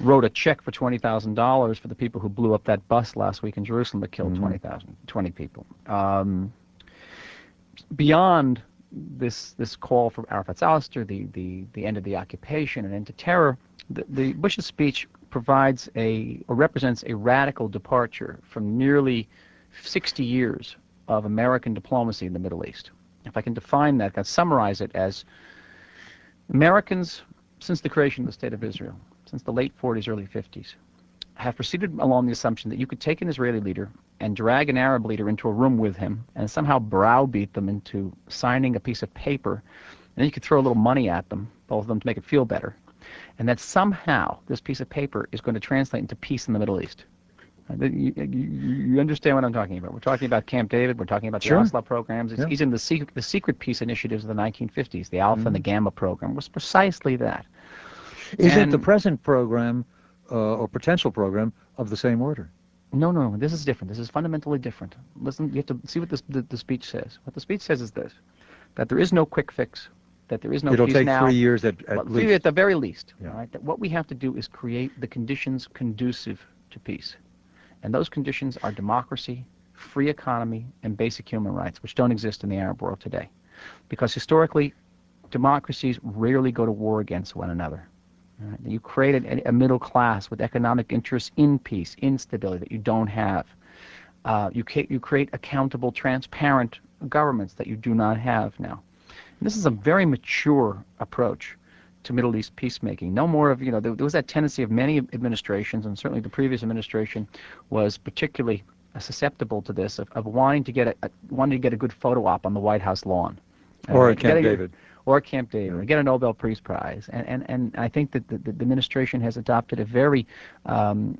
wrote a check for twenty thousand dollars for the people who blew up that bus last week in Jerusalem that killed mm-hmm. 20, 20 people. Um, beyond this this call for Arafat's ouster, the, the, the end of the occupation, and end to terror, the, the Bush's speech provides a or represents a radical departure from nearly 60 years of American diplomacy in the Middle East. If I can define that, I can summarize it as Americans, since the creation of the State of Israel, since the late 40s, early 50s, have proceeded along the assumption that you could take an Israeli leader and drag an Arab leader into a room with him and somehow browbeat them into signing a piece of paper, and then you could throw a little money at them, both of them, to make it feel better, and that somehow this piece of paper is going to translate into peace in the Middle East. Uh, you, you, understand what I'm talking about. We're talking about Camp David. We're talking about the sure. Oslo programs. Yeah. He's in the secret, the secret peace initiatives of the 1950s. The Alpha mm and the mm-hmm. Gamma program was precisely that. Is and it the present program Uh, or potential program of the same order. No, no, this is different. This is fundamentally different. Listen, you have to see what this, the, the speech says. What the speech says is this: that there is no quick fix, that there is no It'll peace take now. three years at, at least. At the very least. Yeah. Right. That what we have to do is create the conditions conducive to peace, and those conditions are democracy, free economy, and basic human rights, which don't exist in the Arab world today, because historically, democracies rarely go to war against one another. Right? You create a, a, middle class with economic interests in peace, in stability that you don't have. Uh, you, ca- you create accountable, transparent governments that you do not have now. And this is a very mature approach to Middle East peacemaking. No more of, you know, there, there was that tendency of many administrations, and certainly the previous administration was particularly uh, susceptible to this, of, of wanting to get a, a, wanting to get a good photo op on the White House lawn. Or at Camp David or Camp David, or get a Nobel Peace Prize. And, and, and I think that the, the administration has adopted a very um,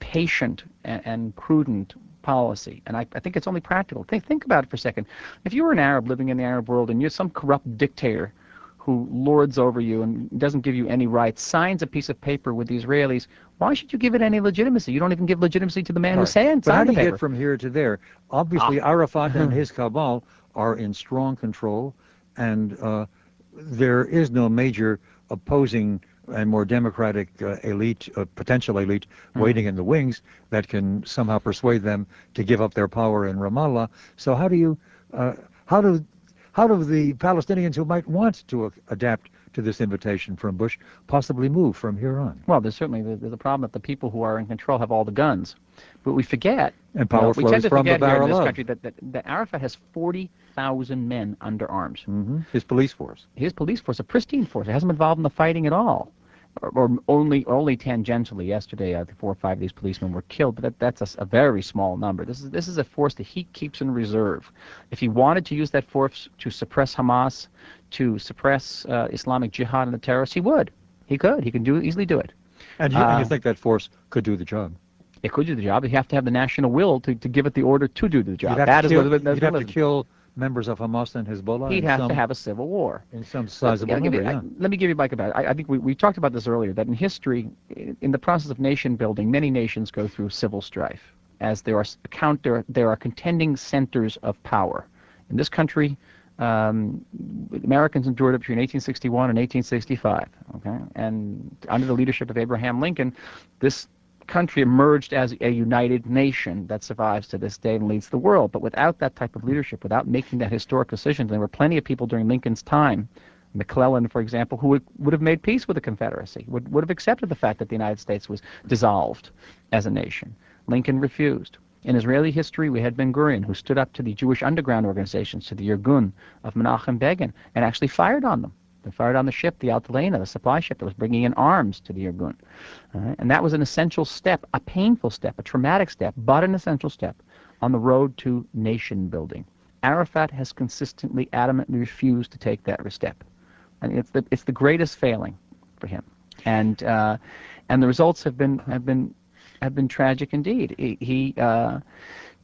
patient and, and, prudent policy, and I, I think it's only practical. Think, think about it for a second. If you were an Arab living in the Arab world and you're some corrupt dictator who lords over you and doesn't give you any rights, signs a piece of paper with the Israelis, why should you give it any legitimacy? You don't even give legitimacy to the man right. who signed, but how do you paper. get from here to there? Obviously, ah. Arafat and his cabal are in strong control, and uh, there is no major opposing and more democratic uh, elite, uh, potential elite, mm. waiting in the wings that can somehow persuade them to give up their power in Ramallah. So how do you, uh, how do how do the Palestinians who might want to adapt to this invitation from Bush possibly move from here on? Well, there's certainly a problem that the people who are in control have all the guns, but we forget. And power flows we tend to from forget the here in this country that, that, Arafat has 40,000 men under arms. Mm-hmm. His police force. His police force, a pristine force. It hasn't been involved in the fighting at all or, or only only tangentially. Yesterday, four or five of these policemen were killed, but that, that's a, a, very small number. This is this is a force that he keeps in reserve. If he wanted to use that force to suppress Hamas, to suppress uh, Islamic Jihad and the terrorists, he would. He could. He could do easily do it. And you, uh, you think that force could do the job? It could do the job. You have to have the national will to, to give it the order to do the job. You'd have that to is kill, what, you'd have to kill members of Hamas and Hezbollah? He'd have some, to have a civil war. In some sizable let, number, you, yeah. I, let me give you Mike about it. I, I think we, we talked about this earlier, that in history, in the process of nation building, many nations go through civil strife, as there are, counter, there are contending centers of power. In this country, um, Americans endured it between 1861 and 1865. Okay, and under the leadership of Abraham Lincoln, this country emerged as a united nation that survives to this day and leads the world. But without that type of leadership, without making that historic decision, there were plenty of people during Lincoln's time, McClellan, for example, who would, would have made peace with the Confederacy, would, would have accepted the fact that the United States was dissolved as a nation. Lincoln refused. In Israeli history, we had Ben Gurion, who stood up to the Jewish underground organizations, to the Irgun of Menachem Begin, and actually fired on them. They fired on the ship, the Altalena, the supply ship that was bringing in arms to the Irgun. And that was an essential step, a painful step, a traumatic step, but an essential step on the road to nation building. Arafat has consistently, adamantly refused to take that step. And it's the, it's the greatest failing for him. And, uh, and the results have been, have been, have been tragic indeed. He, he uh,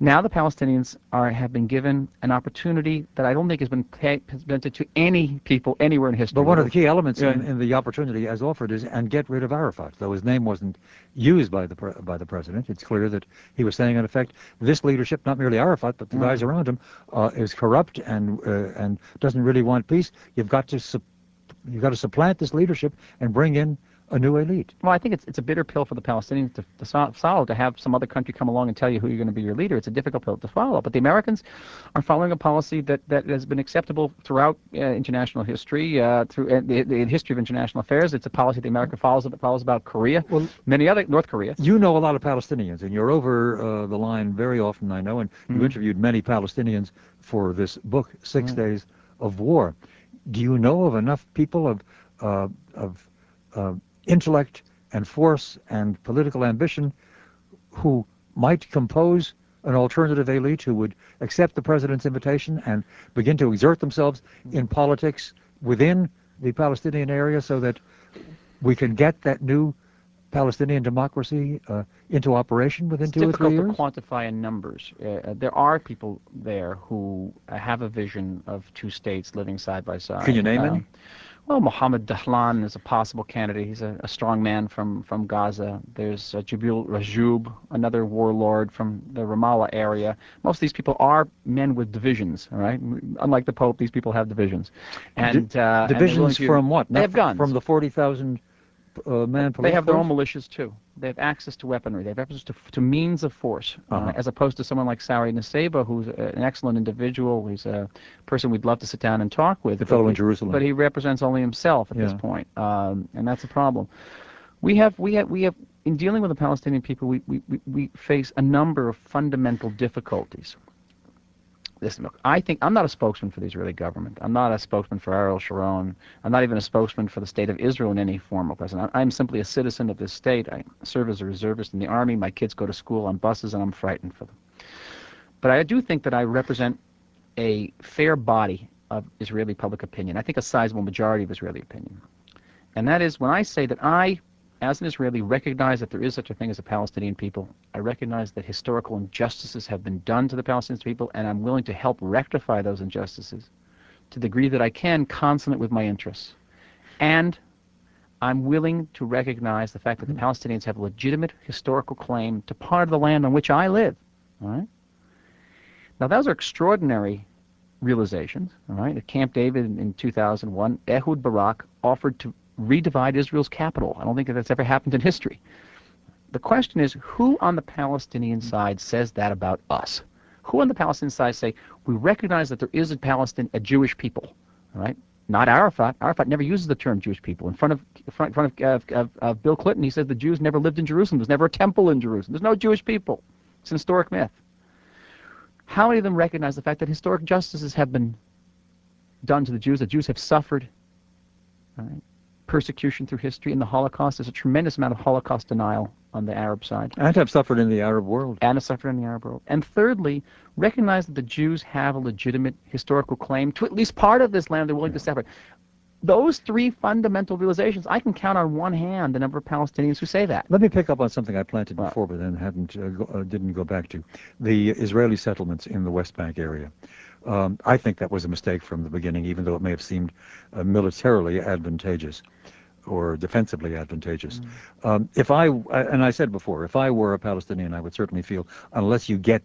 now the Palestinians are have been given an opportunity that I don't think has been presented to any people anywhere in history. But one of the key elements in, in, the opportunity as offered is and get rid of Arafat. Though his name wasn't used by the by the president, it's clear that he was saying in effect this leadership, not merely Arafat, but the mm. guys around him, uh, is corrupt and uh, and doesn't really want peace. You've got to you've got to supplant this leadership and bring in a new elite. Well, I think it's it's a bitter pill for the Palestinians to, to swallow to have some other country come along and tell you who you're going to be your leader. It's a difficult pill to swallow. But the Americans are following a policy that, that has been acceptable throughout uh, international history, uh, through uh, the, the, history of international affairs. It's a policy that America follows. It follows about Korea, well, many other North Korea. You know a lot of Palestinians, and you're over uh, the line very often. I know, and mm-hmm. you interviewed many Palestinians for this book, 6 mm-hmm. Days of War. Do you know of enough people of uh, of uh, intellect and force and political ambition who might compose an alternative elite who would accept the president's invitation and begin to exert themselves in politics within the Palestinian area so that we can get that new Palestinian democracy uh, into operation within two or three years? It's difficult to quantify in numbers. Uh, uh, there are people there who have a vision of two states living side by side. Can you name any? Well, Mohammed Dahlan is a possible candidate. He's a, strong man from, from Gaza. There's uh, Jibril Rajoub, another warlord from the Ramallah area. Most of these people are men with divisions, all right? Unlike the Pope, these people have divisions. And uh, Divisions from what? They have guns. From the 40,000 uh, man They have their own militias, too. They have access to weaponry. They have access to, to means of force, uh, uh-huh. uh, as opposed to someone like Sari Nusseibeh, who's an excellent individual. He's a person we'd love to sit down and talk with. The fellow in Jerusalem. But he represents only himself at this point, um, and that's a problem. We have, we have, we have, in dealing with the Palestinian people, we, we, we face a number of fundamental difficulties. Listen, look, I think I'm not a spokesman for the Israeli government. I'm not a spokesman for Ariel Sharon. I'm not even a spokesman for the state of Israel in any formal sense. I'm simply a citizen of this state. I serve as a reservist in the army. My kids go to school on buses, and I'm frightened for them. But I do think that I represent a fair body of Israeli public opinion. I think a sizable majority of Israeli opinion. And that is when I say that I as an Israeli, recognize that there is such a thing as a Palestinian people. I recognize that historical injustices have been done to the Palestinian people, and I'm willing to help rectify those injustices to the degree that I can, consonant with my interests. And I'm willing to recognize the fact that the Palestinians have a legitimate historical claim to part of the land on which I live. All right? Now, those are extraordinary realizations. All right? At Camp David in 2001, Ehud Barak offered to redivide Israel's capital. I don't think that that's ever happened in history. The question is, who on the Palestinian side says that about us? Who on the Palestinian side say we recognize that there is a Palestine, a Jewish people, right? Not Arafat. Arafat never uses the term Jewish people. In front of front, front of, of, of Bill Clinton, he said the Jews never lived in Jerusalem. There's never a temple in Jerusalem. There's no Jewish people. It's an historic myth. How many of them recognize the fact that historic justices have been done to the Jews? The Jews have suffered right, persecution through history. In the Holocaust, there's a tremendous amount of Holocaust denial on the Arab side. And have suffered in the Arab world. And have suffered in the Arab world. And thirdly, recognize that the Jews have a legitimate historical claim to at least part of this land they're willing to separate. Those three fundamental realizations, I can count on one hand the number of Palestinians who say that. Let me pick up on something I planted before, but then hadn't uh, go, uh, didn't go back to the Israeli settlements in the West Bank area. Um, I think that was a mistake from the beginning, even though it may have seemed uh, militarily advantageous or defensively advantageous. Mm. Um, if I, and I said before, if I were a Palestinian, I would certainly feel, unless you get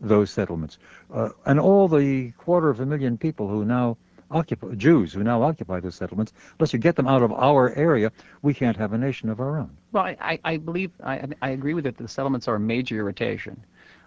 those settlements, uh, and all the quarter of a million people who now occupy, Jews who now occupy those settlements, unless you get them out of our area, we can't have a nation of our own. Well, I, I believe, I, I agree with it that the settlements are a major irritation.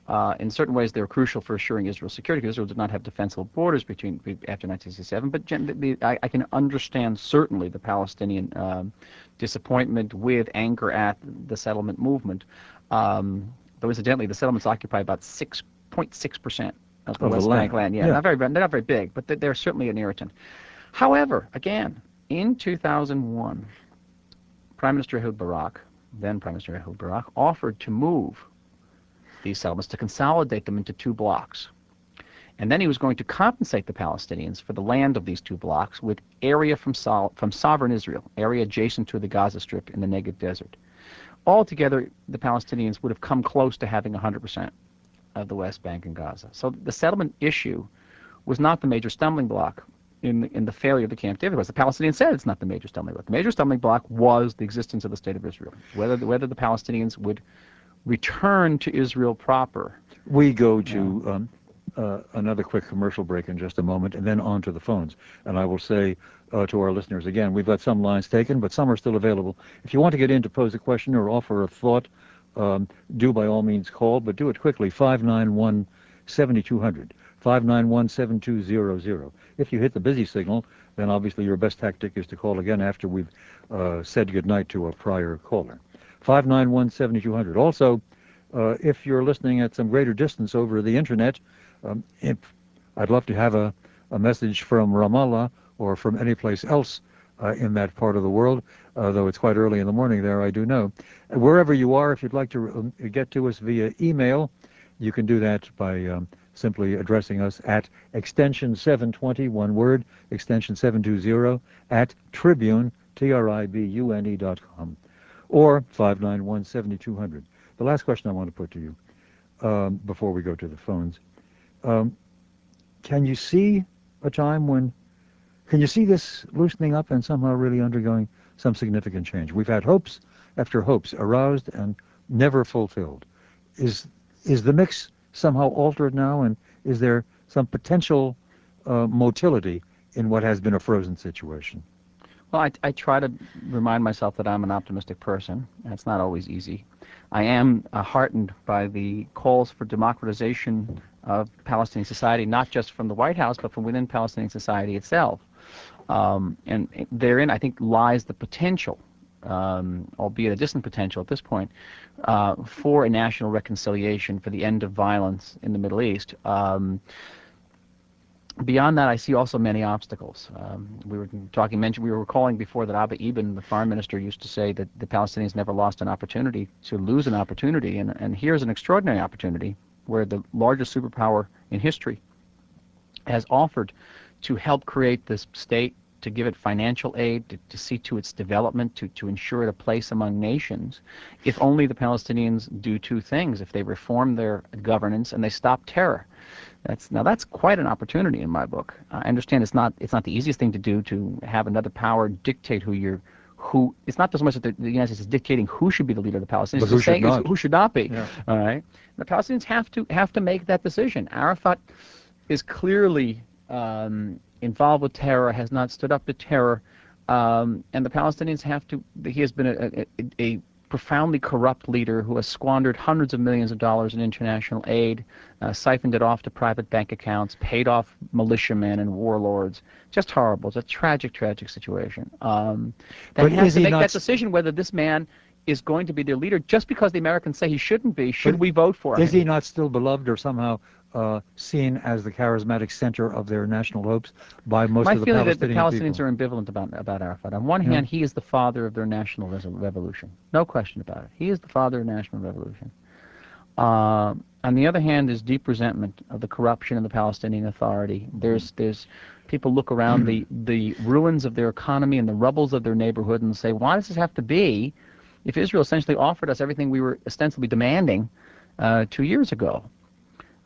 Uh, in certain ways, they were crucial for assuring Israel's security because Israel did not have defensible borders between after 1967. But the, I, I, can understand certainly the Palestinian um, disappointment with anger at the settlement movement. Um, though incidentally, the settlements occupy about 6.6 percent of the of West Bank land. Yeah, yeah, not very they're not very big, but they're certainly an irritant. However, again, in 2001, Prime Minister Ehud Barak, then Prime Minister Ehud Barak, offered to move these settlements to consolidate them into two blocks. And then he was going to compensate the Palestinians for the land of these two blocks with area from, sol- from sovereign Israel, area adjacent to the Gaza Strip in the Negev Desert. Altogether, the Palestinians would have come close to having 100% of the West Bank and Gaza. So the settlement issue was not the major stumbling block in the, in the failure of the Camp David was. The Palestinians said it's not the major stumbling block. The major stumbling block was the existence of the state of Israel. Whether the, whether the Palestinians would return to Israel proper. We go to um, uh, another quick commercial break in just a moment, and then on to the phones. And I will say uh, to our listeners again, we've got some lines taken, but some are still available. If you want to get in to pose a question or offer a thought, um, do by all means call, but do it quickly. 591 7200. 591 7200. If you hit the busy signal, then obviously your best tactic is to call again after we've uh, said goodnight to a prior caller. 591 7200. Also, uh, if you're listening at some greater distance over the internet, um, if I'd love to have a, a message from Ramallah or from any place else uh, in that part of the world, uh, though it's quite early in the morning there, I do know. Wherever you are, if you'd like to um, get to us via email, you can do that by um, simply addressing us at extension 720, one word, extension 720, at tribune, T-R-I-B-U-N-E dot com, or 591-7200. The last question I want to put to you um, before we go to the phones, um, can you see a time when can you see this loosening up and somehow really undergoing some significant change? We've had hopes after hopes aroused and never fulfilled. Is is the mix somehow altered now, and is there some potential uh, motility in what has been a frozen situation? I, I, try to remind myself that I'm an optimistic person. It's not always easy. I am uh, heartened by the calls for democratization of Palestinian society, not just from the White House, but from within Palestinian society itself. Um, and therein, I think, lies the potential, um, albeit a distant potential at this point, uh, for a national reconciliation, for the end of violence in the Middle East. Um, beyond that, I see also many obstacles. Um, we were talking, mentioned, we were recalling before that Abba Eban, the foreign minister, used to say that the Palestinians never lost an opportunity to lose an opportunity, and, and here's an extraordinary opportunity where the largest superpower in history has offered to help create this state to give it financial aid, to, to see to its development, to, to ensure it a place among nations, if only the Palestinians do two things. If they reform their governance and they stop terror. That's, now that's quite an opportunity in my book. I understand it's not, it's not the easiest thing to do to have another power dictate who you're who it's not so much that the, the, United States is dictating who should be the leader of the Palestinians, but who should not. who should not be. Yeah. All right, the Palestinians have to have to make that decision. Arafat is clearly um, involved with terror, has not stood up to terror, um, and the Palestinians have to. He has been a, a, a profoundly corrupt leader who has squandered hundreds of millions of dollars in international aid, uh, siphoned it off to private bank accounts, paid off militiamen and warlords. Just horrible. It's a tragic, tragic situation. Um, they have to make that decision whether this man is going to be their leader just because the Americans say he shouldn't be. Should we vote for him? Is he not still beloved or somehow uh, seen as the charismatic center of their national hopes by most My of the feeling Palestinian that the Palestinians people. are ambivalent about about Arafat. On one hand, he is the father of their national revolution, no question about it. He is the father of national revolution. Uh, on the other hand, there's deep resentment of the corruption of the Palestinian Authority. There's there's people look around the the ruins of their economy and the rubbles of their neighborhood and say, why does this have to be? If Israel essentially offered us everything we were ostensibly demanding uh, two years ago,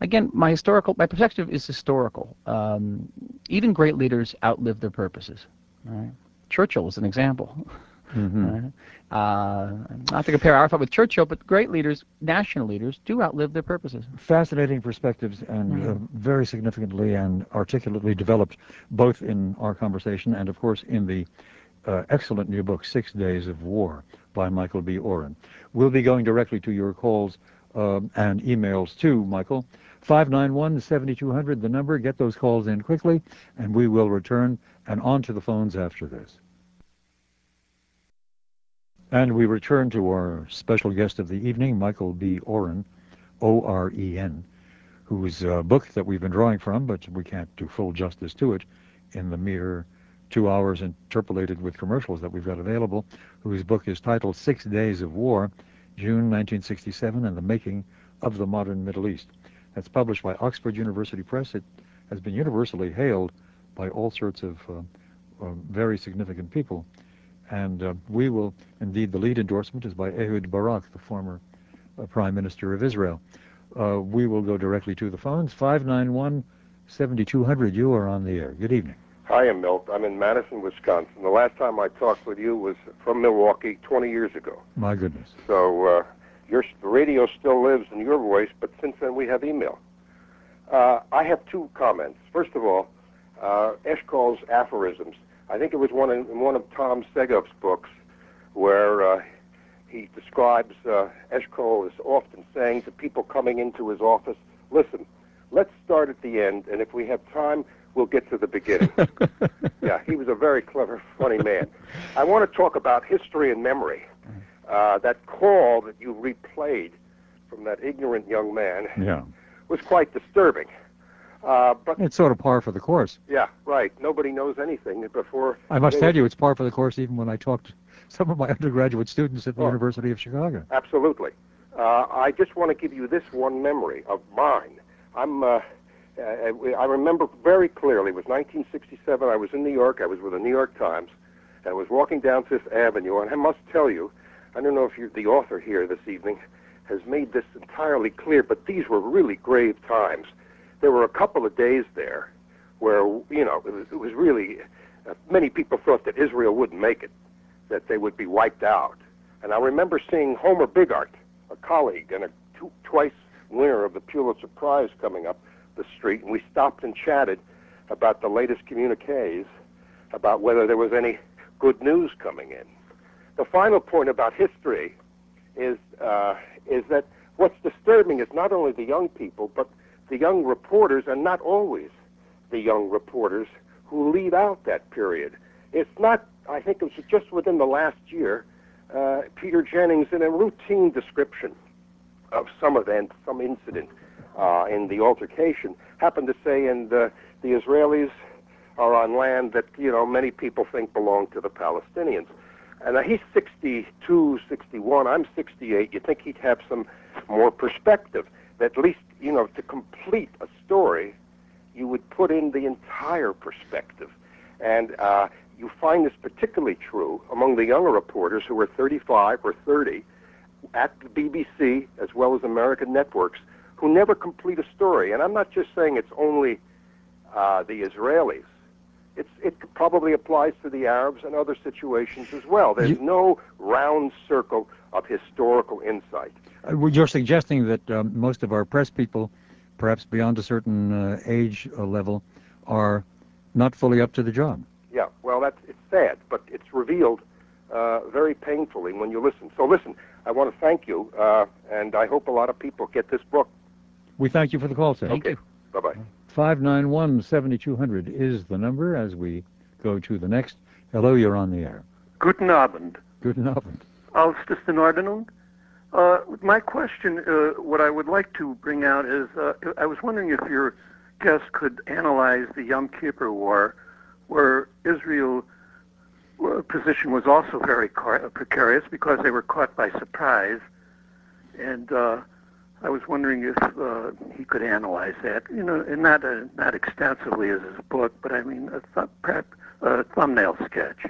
again, my historical, my perspective is historical. Um, even great leaders outlive their purposes. Right? Churchill is an example. Mm-hmm. Uh, not to compare our Arafat with Churchill, but great leaders, national leaders, do outlive their purposes. Fascinating perspectives and mm-hmm. uh, very significantly and articulately developed both in our conversation and, of course, in the uh, excellent new book, Six Days of War by Michael B. Oren. We'll be going directly to your calls um, and emails too, Michael. 591-7200, the number. Get those calls in quickly, and we will return and on to the phones after this. And we return to our special guest of the evening, Michael B. Oren, O-R-E-N, whose uh, book that we've been drawing from, but we can't do full justice to it in the mere two hours interpolated with commercials that we've got available, whose book is titled Six Days of War, June 1967 and the Making of the Modern Middle East. That's published by Oxford University Press. It has been universally hailed by all sorts of uh, uh, very significant people. And uh, we will, indeed, the lead endorsement is by Ehud Barak, the former uh, Prime Minister of Israel. Uh, we will go directly to the phones. 591 7200, you are on the air. Good evening. Hi, I'm Milt. I'm in Madison, Wisconsin. The last time I talked with you was from Milwaukee 20 years ago. My goodness. So, uh, your radio still lives in your voice, but since then we have email. Uh, I have two comments. First of all, uh, Eshkol's aphorisms. I think it was one in, in one of Tom Segev's books where uh, he describes uh, Eshkol as often saying to people coming into his office, listen, let's start at the end, and if we have time, we'll get to the beginning. yeah, he was a very clever, funny man. I want to talk about history and memory. Uh, that call that you replayed from that ignorant young man yeah. was quite disturbing. Uh, but it's sort of par for the course. Yeah, right. Nobody knows anything before. I must tell you, it's par for the course even when I talked to some of my undergraduate students at the oh, University of Chicago. Absolutely. Uh, I just want to give you this one memory of mine. I'm. Uh, uh I remember very clearly. It was 1967. I was in New York. I was with the New York Times, and I was walking down Fifth Avenue. And I must tell you, I don't know if you, the author here this evening has made this entirely clear, but these were really grave times. There were a couple of days there where, you know, it was, it was really, uh, many people thought that Israel wouldn't make it, that they would be wiped out. And I remember seeing Homer Bigart, a colleague and a twice winner of the Pulitzer Prize, coming up the street, and we stopped and chatted about the latest communiques, about whether there was any good news coming in the final point about history is uh, is that what's disturbing is not only the young people, but the young reporters, and not always the young reporters who leave out that period. It's not. I think it was just within the last year. Uh, Peter Jennings, in a routine description of some event, some incident uh, in the altercation, happened to say, and the Israelis are on land that you know many people think belong to the Palestinians. And he's 62, 61. I'm 68. You think he'd have some more perspective. At least, you know, to complete a story, you would put in the entire perspective. And uh, you find this particularly true among the younger reporters who are 35 or 30 at the BBC as well as American networks who never complete a story. And I'm not just saying it's only uh, the Israelis it probably applies to the arabs and other situations as well. there's no round circle of historical insight. Uh, you're suggesting that uh, most of our press people perhaps beyond a certain uh, age level are not fully up to the job. Yeah, well that's sad, but it's revealed very painfully when you listen. so listen i want to thank you and i hope a lot of people get this book. We thank you for the call sir. Okay. bye-bye. 591 7200 is the number as we go to the next. Hello, you're on the air. Guten Abend. Guten Abend. Ausgesten Ordnung. Uh, my question, uh, what I would like to bring out is, uh, I was wondering if your guest could analyze the Yom Kippur War, where Israel's uh, position was also very precarious because they were caught by surprise, and uh, I was wondering if uh, he could analyze that, you know, and not uh, not extensively as his book, but I mean a th- perhaps a thumbnail sketch.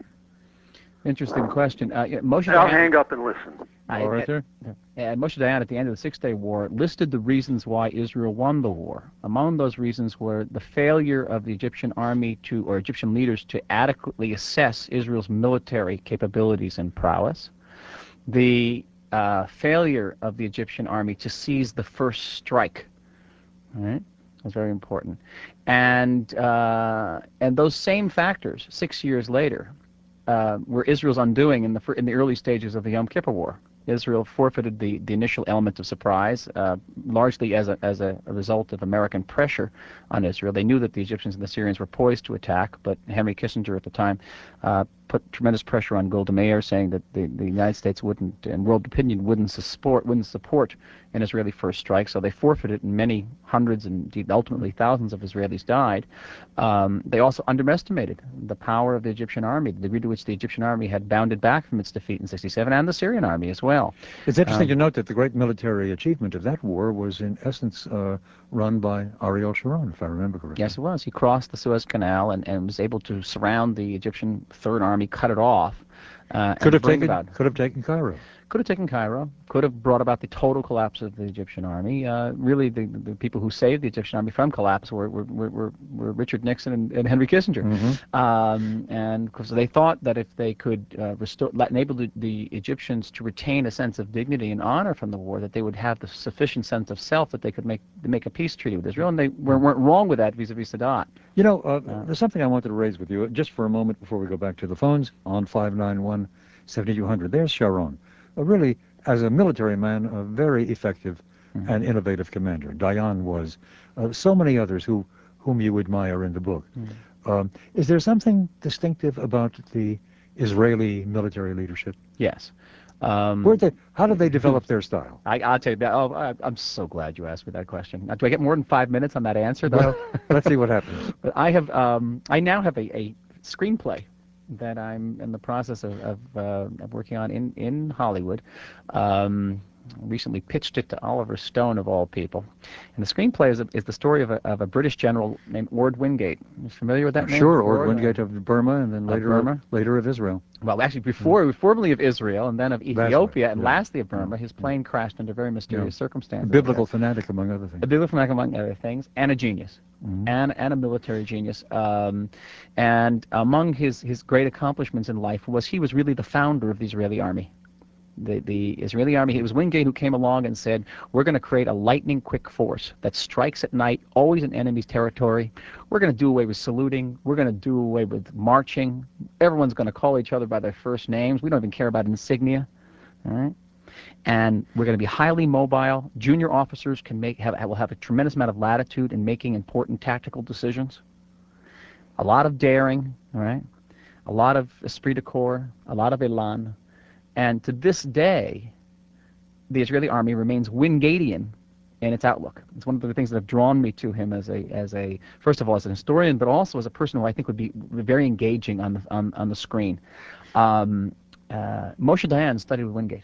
Interesting question. Uh, Moshe I'll hang up and listen. I, All right, there. And Moshe Dayan, at the end of the Six Day War, listed the reasons why Israel won the war. Among those reasons were the failure of the Egyptian army to, or Egyptian leaders, to adequately assess Israel's military capabilities and prowess, the failure of the Egyptian army to seize the first strike. Right, that's very important. And uh, and those same factors, six years later, uh, were Israel's undoing in the in the early stages of the Yom Kippur War. Israel forfeited the, the initial element of surprise, uh, largely as a, as a, result of American pressure on Israel. They knew that the Egyptians and the Syrians were poised to attack, but Henry Kissinger at the time uh, put tremendous pressure on Golda Meir, saying that the, the United States wouldn't, and world opinion wouldn't support, wouldn't support an Israeli first strike. So they forfeited, and many hundreds and indeed ultimately thousands of Israelis died. Um, they also underestimated the power of the Egyptian army, the degree to which the Egyptian army had bounded back from its defeat in 67, and the Syrian army as well. It's interesting um, to note that the great military achievement of that war was, in essence, uh, run by Ariel Sharon, if I remember correctly. Yes, it was. He crossed the Suez Canal and, and was able to surround the Egyptian Third Army, cut it off. Uh, could have taken about, could have taken Cairo. Could have taken Cairo. Could have brought about the total collapse of the Egyptian army. Uh, really, the, the people who saved the Egyptian army from collapse were were, were, were Richard Nixon and, and Henry Kissinger. Mm-hmm. Um, and because they thought that if they could uh, restore, enable the, the, Egyptians to retain a sense of dignity and honor from the war, that they would have the sufficient sense of self that they could make make a peace treaty with Israel. And they weren't, weren't wrong with that vis-a-vis Sadat. You know, uh, there's something I wanted to raise with you just for a moment before we go back to the phones on 591 7200. There's Sharon. A really, as a military man, a very effective mm-hmm. and innovative commander. Dayan was. Uh, so many others who whom you admire in the book. Mm-hmm. Um, is there something distinctive about the Israeli military leadership? Yes. Um, they, how did they develop their style? I, will tell you that. Oh, I, am so glad you asked me that question. Do I get more than five minutes on that answer, though? Well, let's see what happens. I have. Um, I now have a, a screenplay that I'm in the process of, of, uh, working on in in Hollywood. Um, recently pitched it to Oliver Stone of all people. And the screenplay is, a, is the story of a, of a British general named Ord Wingate. You familiar with that name? Sure, Ord Wingate of Burma and then later of Burma. later of Israel. Well, actually, before mm. formerly of Israel and then of Ethiopia and lastly of Burma. His plane crashed under very mysterious circumstances. A biblical fanatic, among other things. A biblical fanatic, among other things, and a genius. Mm-hmm. And, and a military genius. Um, and among his, his great accomplishments in life was he was really the founder of the Israeli army the, the Israeli army. It was Wingate who came along and said, we're going to create a lightning quick force that strikes at night, always in enemy's territory. We're going to do away with saluting. We're going to do away with marching. Everyone's going to call each other by their first names. We don't even care about insignia. All right? And we're going to be highly mobile. Junior officers can make have will have a tremendous amount of latitude in making important tactical decisions. A lot of daring? A lot of esprit de corps, a lot of elan, and to this day, the Israeli army remains Wingatian in its outlook. It's one of the things that have drawn me to him as a, as a first of all, as an historian, but also as a person who I think would be very engaging on the, on, on the screen. Um, uh, Moshe Dayan studied with Wingate.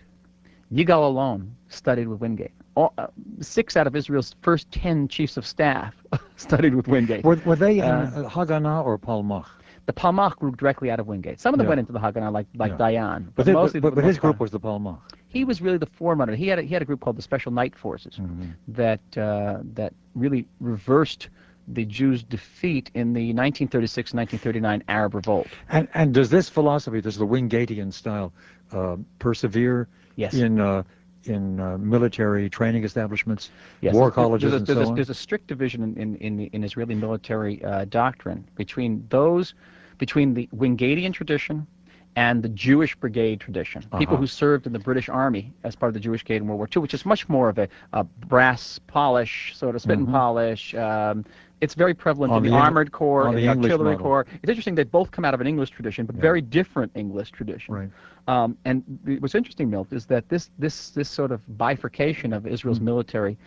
Yigal Allon studied with Wingate. all, uh, six out of Israel's first ten chiefs of staff studied with Wingate. Were, were they in uh, Haganah or Palmach? The Palmach grew directly out of Wingate. Some of them yeah. went into the Haganah, like like yeah. Dayan, but, but mostly. But, but his group was the Palmach. He was really the forerunner. He had a, he had a group called the Special Night Forces mm-hmm. that uh, that really reversed the Jews' defeat in the 1936-1939 Arab Revolt. And and does this philosophy, does the Wingatian style, uh, persevere yes. in uh, in uh, military training establishments, yes. war colleges, there's a, and so on? There's a strict division in, in, in, in Israeli military uh, doctrine between those, between the Wingatian tradition and the Jewish brigade tradition. Uh-huh. People who served in the British Army as part of the Jewish brigade in World War II, which is much more of a, a brass polish, sort of spit mm-hmm. and polish. Um, it's very prevalent in the, the Armored Corps, in the, the Artillery model. Corps. It's interesting they both come out of an English tradition, but yeah. very different English tradition. Right. Um, and what's interesting, Milt, is that this this this sort of bifurcation of Israel's mm-hmm. military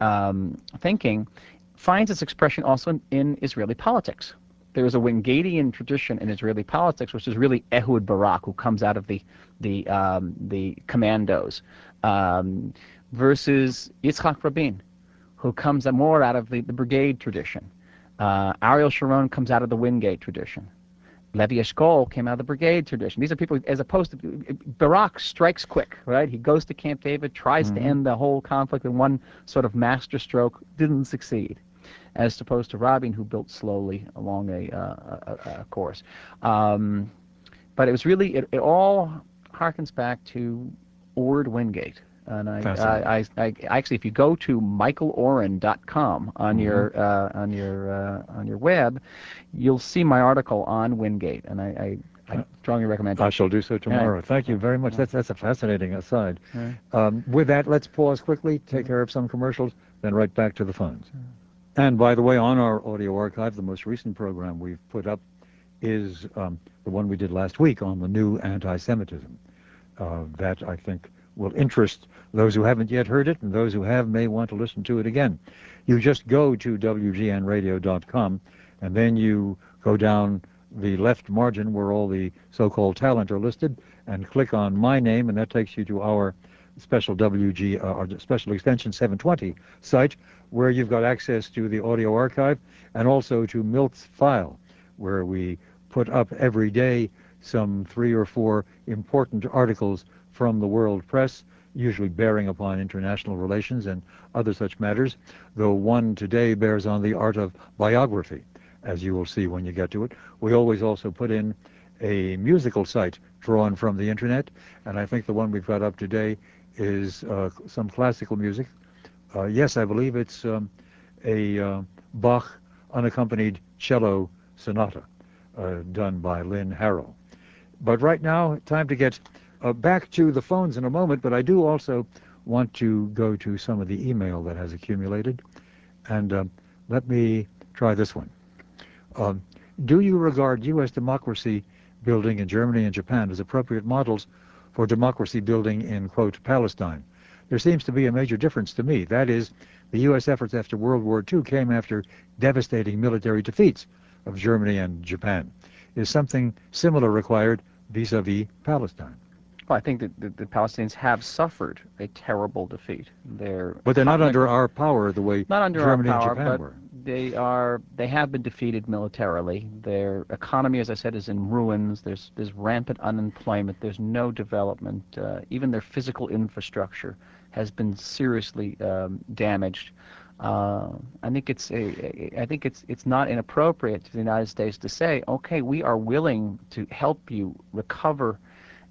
um, thinking finds its expression also in, in Israeli politics there is a Wingatian tradition in Israeli politics, which is really Ehud Barak, who comes out of the the um, the commandos, um, versus Yitzhak Rabin, who comes more out of the, the brigade tradition. Uh, Ariel Sharon comes out of the Wingate tradition. Levi Eshkol came out of the brigade tradition. These are people, as opposed to Barak, strikes quick, right? He goes to Camp David, tries mm-hmm. to end the whole conflict in one sort of master stroke, didn't succeed as opposed to Rabin, who built slowly along a, uh, a, a course. Um, but it was really, it, it all harkens back to Ord Wingate. And I, I, I, I, actually, if you go to michaeloren.com on mm-hmm. your uh, on your uh, on your web, you'll see my article on Wingate, and I, I, I strongly recommend it. I shall do so tomorrow. Right. Thank you very much. That's that's a fascinating aside. Right. Um, with that, let's pause quickly, take care of some commercials, then right back to the phones. And by the way, on our audio archive, the most recent program we've put up is um, the one we did last week on the new anti-Semitism. Uh, that I think will interest those who haven't yet heard it, and those who have may want to listen to it again. You just go to WGNradio.com, and then you go down the left margin where all the so-called talent are listed, and click on my name, and that takes you to our special WG, uh, or special extension 720 site, where you've got access to the audio archive and also to Milt's file, where we put up every day some three or four important articles from the world press, usually bearing upon international relations and other such matters, though one today bears on the art of biography, as you will see when you get to it. We always also put in a musical site drawn from the internet, and I think the one we've got up today is uh, some classical music. Uh, yes, I believe it's um, a uh, Bach unaccompanied cello sonata uh, done by Lynn Harrell. But right now, time to get back to the phones in a moment, but I do also want to go to some of the email that has accumulated. And um, let me try this one. Um, do you regard U.S. democracy building in Germany and Japan as appropriate models for democracy building in, quote, Palestine. There seems to be a major difference to me. That is, the U.S. efforts after World War II came after devastating military defeats of Germany and Japan. Is something similar required vis-a-vis Palestine? Well, I think that the, the, Palestinians have suffered a terrible defeat. They're but they're not under our power the way not under Germany our power, and Japan but were. They are. They have been defeated militarily. Their economy, as I said, is in ruins. There's there's rampant unemployment. There's no development. Uh, even their physical infrastructure has been seriously um, damaged. Uh, I think it's a, I think it's it's not inappropriate to the United States to say, okay, we are willing to help you recover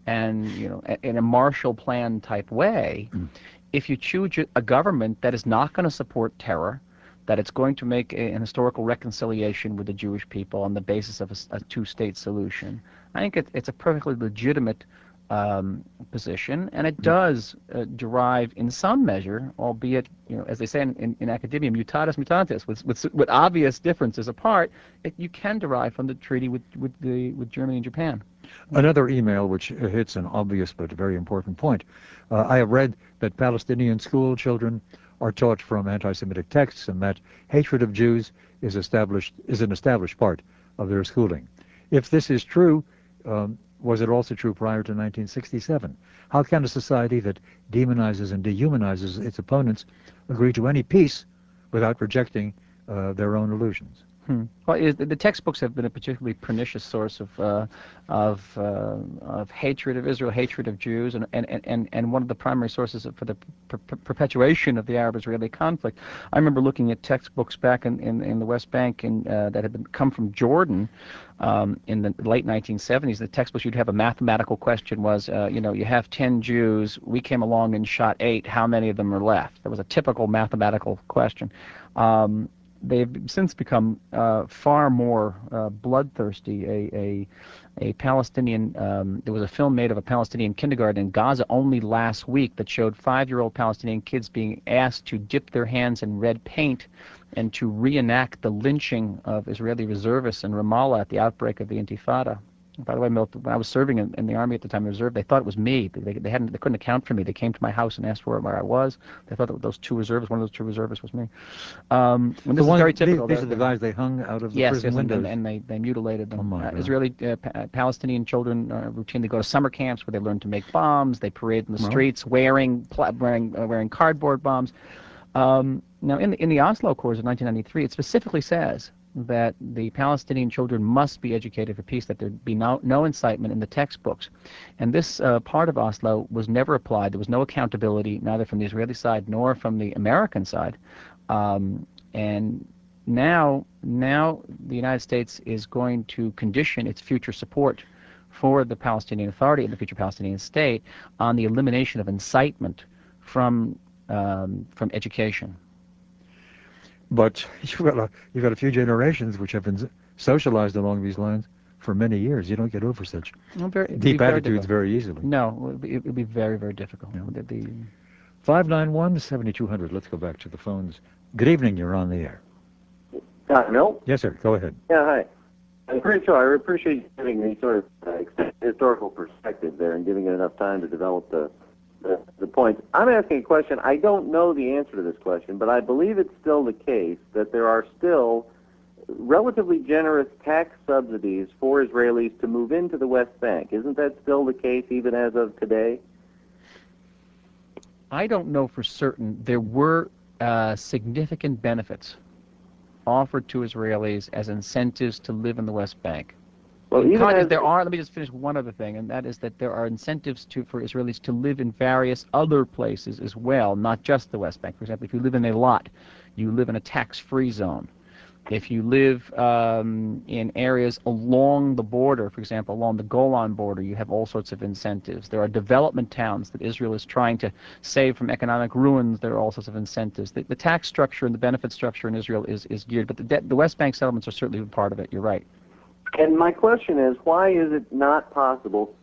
and you know in a Marshall Plan type way, mm. if you choose a government that is not going to support terror, that it's going to make a, an historical reconciliation with the Jewish people on the basis of a, a two-state solution, I think it, it's a perfectly legitimate um, position, and it mm. does uh, derive in some measure, albeit, you know, as they say in, in, in academia, mutatis mutandis, with, with, with obvious differences apart, it, you can derive from the treaty with, with, the, with Germany and Japan. Another email which hits an obvious but very important point. Uh, I have read that Palestinian school children are taught from anti-Semitic texts and that hatred of Jews is established is an established part of their schooling. If this is true, um, was it also true prior to 1967? How can a society that demonizes and dehumanizes its opponents agree to any peace without rejecting uh, their own illusions? Hmm. Well, is, the textbooks have been a particularly pernicious source of uh, of, uh, of hatred of Israel, hatred of Jews, and and, and, and one of the primary sources for the per perpetuation of the Arab-Israeli conflict. I remember looking at textbooks back in, in, in the West Bank in, uh, that had been, come from Jordan um, in the late 1970s. The textbooks you'd have a mathematical question was, uh, you know, you have 10 Jews, we came along and shot eight. How many of them are left? That was a typical mathematical question. Um, they've since become uh, far more uh, bloodthirsty. A, a, a Palestinian, um, there was a film made of a Palestinian kindergarten in Gaza only last week that showed five-year-old Palestinian kids being asked to dip their hands in red paint and to reenact the lynching of Israeli reservists in Ramallah at the outbreak of the Intifada. By the way, Milt, when I was serving in, the army at the time, reserve, they thought it was me. They, they hadn't, they couldn't account for me. They came to my house and asked where, where I was. They thought that those two reservists, one of those two reservists, was me. Um, and this the is very typical. These, these are the guys they hung out of the yes, prison yes, windows. And, and they, they mutilated them. Oh uh, Israeli uh, pa Palestinian children uh, routinely go to summer camps where they learn to make bombs. They parade in the streets wearing wearing uh, wearing cardboard bombs. Um, now, in the in the Oslo Accords of 1993, it specifically says that the Palestinian children must be educated for peace, that there be no, no incitement in the textbooks. And this uh, part of Oslo was never applied. There was no accountability, neither from the Israeli side nor from the American side. Um, and now, now the United States is going to condition its future support for the Palestinian Authority and the future Palestinian state on the elimination of incitement from um, from education. But you've got a you've got a few generations which have been socialized along these lines for many years. You don't get over such deep attitudes very easily. No, it would be very very difficult. Yeah. The, 591 7200. Let's go back to the phones. Good evening. You're on the air. Hi, Milt. Yes, sir. Go ahead. Yeah, hi. I'm pretty sure I appreciate you giving me sort of uh, historical perspective there and giving it enough time to develop the the, the point. I'm asking a question. I don't know the answer to this question, but I believe it's still the case that there are still relatively generous tax subsidies for Israelis to move into the West Bank. Isn't that still the case even as of today? I don't know for certain. There were uh, significant benefits offered to Israelis as incentives to live in the West Bank. Well, even there are, let me just finish one other thing, and that is that there are incentives to for Israelis to live in various other places as well, not just the West Bank. For example, if you live in Eilat, you live in a tax-free zone. If you live um, in areas along the border, for example, along the Golan border, you have all sorts of incentives. There are development towns that Israel is trying to save from economic ruins. There are all sorts of incentives. The, the tax structure and the benefit structure in Israel is, is geared, but the, the West Bank settlements are certainly part of it. You're right. And my question is, why is it not possible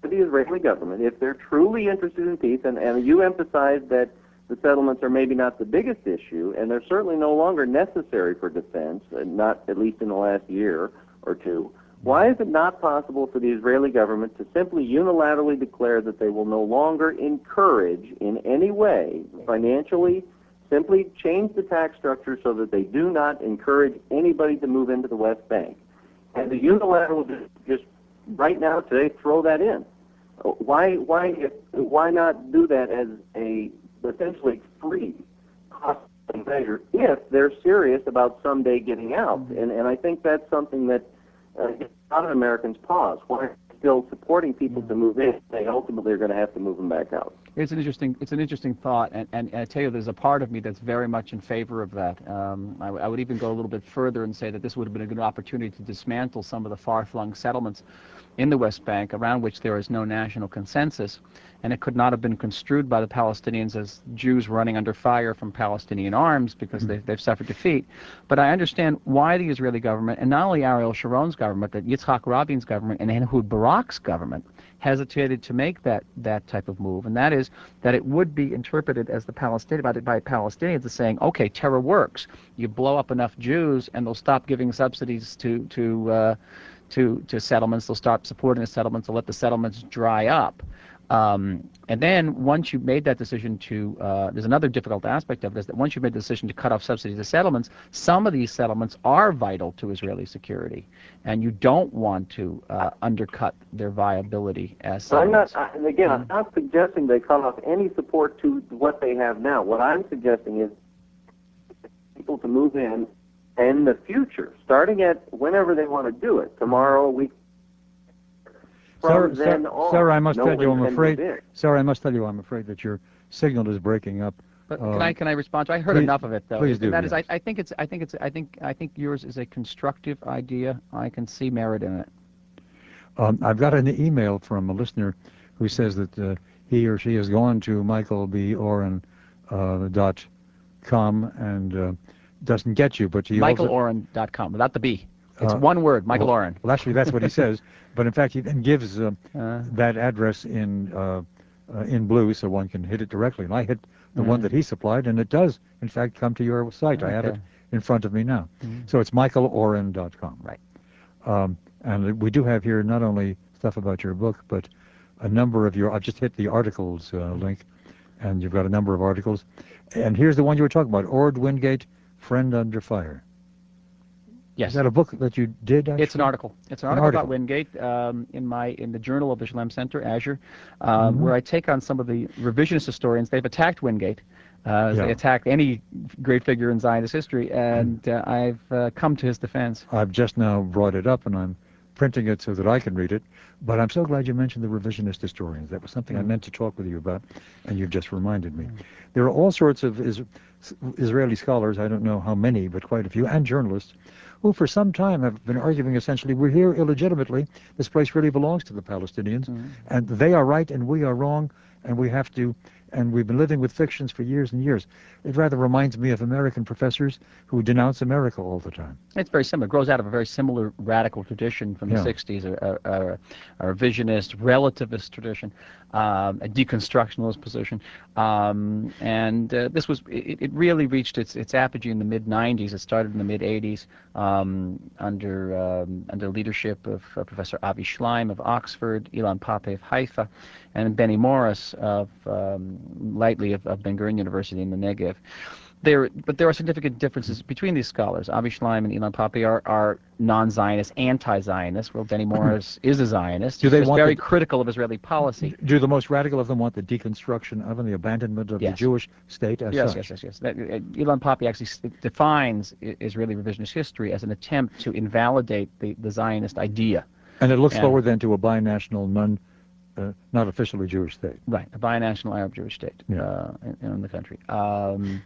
for the Israeli government, if they're truly interested in peace, and, and you emphasize that the settlements are maybe not the biggest issue, and they're certainly no longer necessary for defense, not at least in the last year or two, why is it not possible for the Israeli government to simply unilaterally declare that they will no longer encourage in any way, financially, simply change the tax structure so that they do not encourage anybody to move into the West Bank? And the unilateral just, just right now today throw that in. Why why if, why not do that as a essentially free cost measure if they're serious about someday getting out? And and I think that's something that uh, a lot of Americans pause. Why still supporting people to move in? They ultimately are going to have to move them back out. It's an interesting, it's an interesting thought, and, and, I tell you, there's a part of me that's very much in favor of that. Um, I, I, would even go a little bit further and say that this would have been a good opportunity to dismantle some of the far-flung settlements in the West Bank around which there is no national consensus, and it could not have been construed by the Palestinians as Jews running under fire from Palestinian arms because they've, they've suffered defeat. But I understand why the Israeli government, and not only Ariel Sharon's government, but Yitzhak Rabin's government and Ehud Barak's government, hesitated to make that, that type of move, and that is that it would be interpreted as the Palestinian by, by Palestinians as saying, okay, terror works. You blow up enough Jews, and they'll stop giving subsidies to to uh, to, to settlements. They'll stop supporting the settlements. They'll let the settlements dry up. Um, and then once you've made that decision to, uh, there's another difficult aspect of it is that once you've made the decision to cut off subsidies to settlements, some of these settlements are vital to Israeli security, and you don't want to uh, undercut their viability as settlements. I'm not, I, and again, I'm not suggesting they cut off any support to what they have now. What I'm suggesting is people to move in in the future, starting at whenever they want to do it, tomorrow, a week Sir, then sir, on, sir, I must no tell you, I'm afraid, move sir, I must tell you, I'm afraid that your signal is breaking up. But Uh, can I can I respond? to I heard please- enough of it though. please do, And that is, yes. I, I think it's I think it's I think I think yours is a constructive idea. I can see merit in it. Um, I've got an email from a listener who says that uh, he or she has gone to michaelboren uh, dot com and uh, doesn't get you, but he also, MichaelOren.com without the B. It's Uh, one word, Michael well, Oren. Well, actually, that's what he says. But in fact, he then gives uh, Uh, that address in uh, uh, in blue, so one can hit it directly. And I hit the one Mhm. that he supplied, and it does, in fact, come to your site. I have it in front of me now. Mhm. So it's michaeloren.com. Right. Um, and we do have here not only stuff about your book, but a number of your. I've just hit the articles uh, link, and you've got a number of articles. And here's the one you were talking about: Ord Wingate, Friend Under Fire. Yes. Is that a book that you did? Actually? It's an article. It's an An article, article. about Wingate um, in my in the Journal of the Shalem Center, Azure, um, Mhm. where I take on some of the revisionist historians. They've attacked Wingate. Uh, Yeah. They attacked any great figure in Zionist history, and uh, I've uh, come to his defense. I've just now brought it up and I'm printing it so that I can read it. But I'm so glad you mentioned the revisionist historians. That was something I Mm. meant to talk with you about, and you've just reminded me. There are all sorts of is- Israeli scholars, I don't know how many, but quite a few, and journalists, who for some time have been arguing essentially, we're here illegitimately, this place really belongs to the Palestinians, Mhm. and they are right and we are wrong, and we have to, and we've been living with fictions for years and years. It rather reminds me of American professors who denounce America all the time. It's very similar. It grows out of a very similar radical tradition from the Yeah. 60s, a, a, a, a revisionist, relativist tradition, um, a deconstructionalist position. Um, and uh, this was, it, it really reached its, its apogee in the mid 90s. It started in the mid 80s um, under, um, under the leadership of uh, Professor Avi Shlaim of Oxford, Ilan Pappé of Haifa, and Benny Morris of um, Lightly of, of Ben Gurion University in the Negev. There, but there are significant differences between these scholars. Avi Shlaim and Ilan Pappé are, are non-Zionist, anti-Zionist. Well, Benny Morris is a Zionist. Do they He's want very the- critical of Israeli policy. Do the most radical of them want the deconstruction of and the abandonment of the Jewish state as Yes, such? yes, yes, yes. That, uh, Ilan Pappé actually s- defines Israeli revisionist history as an attempt to invalidate the, the Zionist idea. And it looks Yeah. forward then to a binational, non, uh, not officially Jewish state. Right, a binational Arab-Jewish state Yeah. uh, in, in the country. Um,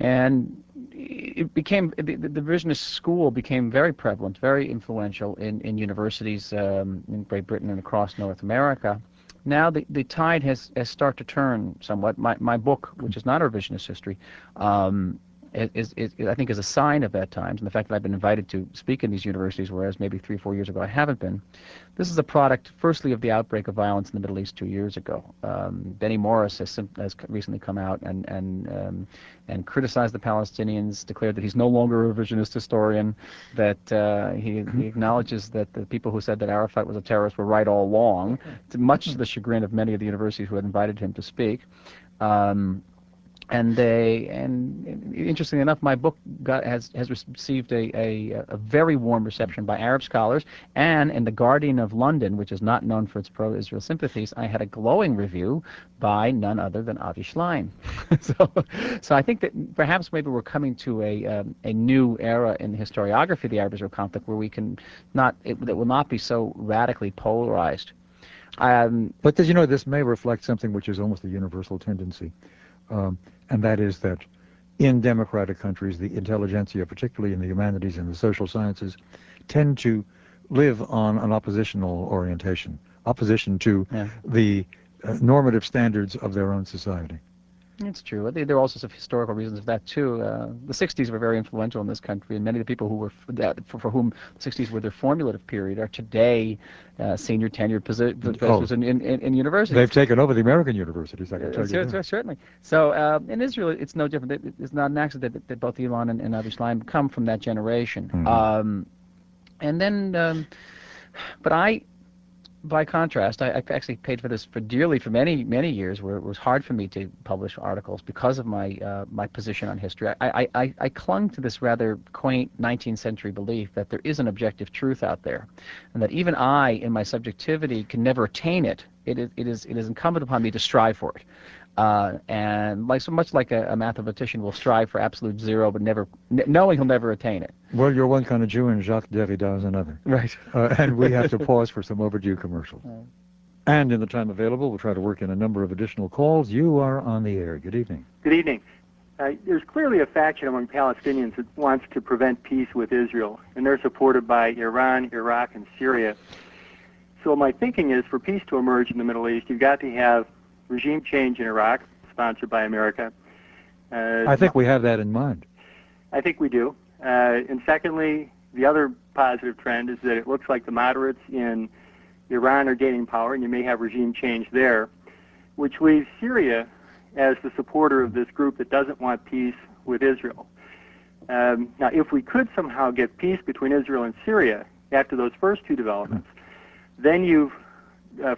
and it became the, the revisionist school became very prevalent, very influential in, in universities um, in Great Britain and across North America. Now the, the tide has, has started to turn somewhat. My, my book, which is not a revisionist history, um, is, is, I think is a sign of that times, and the fact that I've been invited to speak in these universities, whereas maybe three, four years ago I haven't been. This is a product, firstly, of the outbreak of violence in the Middle East two years ago. Um, Benny Morris has, has recently come out and and um, and criticized the Palestinians, declared that he's no longer a revisionist historian, that uh, he, he acknowledges that the people who said that Arafat was a terrorist were right all along, to much to the chagrin of many of the universities who had invited him to speak. Um, and they and interestingly enough, my book got has has received a, a a very warm reception by Arab scholars, and in the Guardian of London, which is not known for its pro-Israel sympathies, I had a glowing review by none other than Avi Shlaim. so, so I think that perhaps maybe we're coming to a um, a new era in the historiography of the Arab-Israel conflict where we can not it, that will not be so radically polarized. Um, But as you know, this may reflect something which is almost a universal tendency, and that is that in democratic countries, the intelligentsia, particularly in the humanities and the social sciences, tend to live on an oppositional orientation, opposition to the uh, normative standards of their own society. It's true. There there are also some historical reasons for that too. Uh, the '60s were very influential in this country, and many of the people who were f- that, for, for whom the '60s were their formative period are today uh, senior tenured posi- professors in, in, in, in universities. They've taken over the American universities, I can Uh, tell you cer- that. certainly. So uh, in Israel, it's no different. It's not an accident that, that both Ilan and, and Avi Shlaim come from that generation. Mhm. Um, and then, um, but I, by contrast, I, I, actually paid for this for dearly for many many years, where it was hard for me to publish articles because of my uh, my position on history. I, I, I clung to this rather quaint 19th century belief that there is an objective truth out there, and that even I, in my subjectivity, can never attain it. It is it is it is incumbent upon me to strive for it. Uh, and like so much like a, a, mathematician will strive for absolute zero, but never knowing he'll never attain it. Well, you're one kind of Jew, and Jacques Derrida is another. Right. Uh, and we have to pause for some overdue commercials. Right. And in the time available, we'll try to work in a number of additional calls. You are on the air. Good evening. Good evening. Uh, there's clearly a faction among Palestinians that wants to prevent peace with Israel, and they're supported by Iran, Iraq, and Syria. So my thinking is, for peace to emerge in the Middle East, you've got to have regime change in Iraq, sponsored by America. Uh, I think we have that in mind. I think we do. Uh, and secondly, the other positive trend is that it looks like the moderates in Iran are gaining power, and you may have regime change there, which leaves Syria as the supporter of this group that doesn't want peace with Israel. Um, now, if we could somehow get peace between Israel and Syria after those first two developments, then you've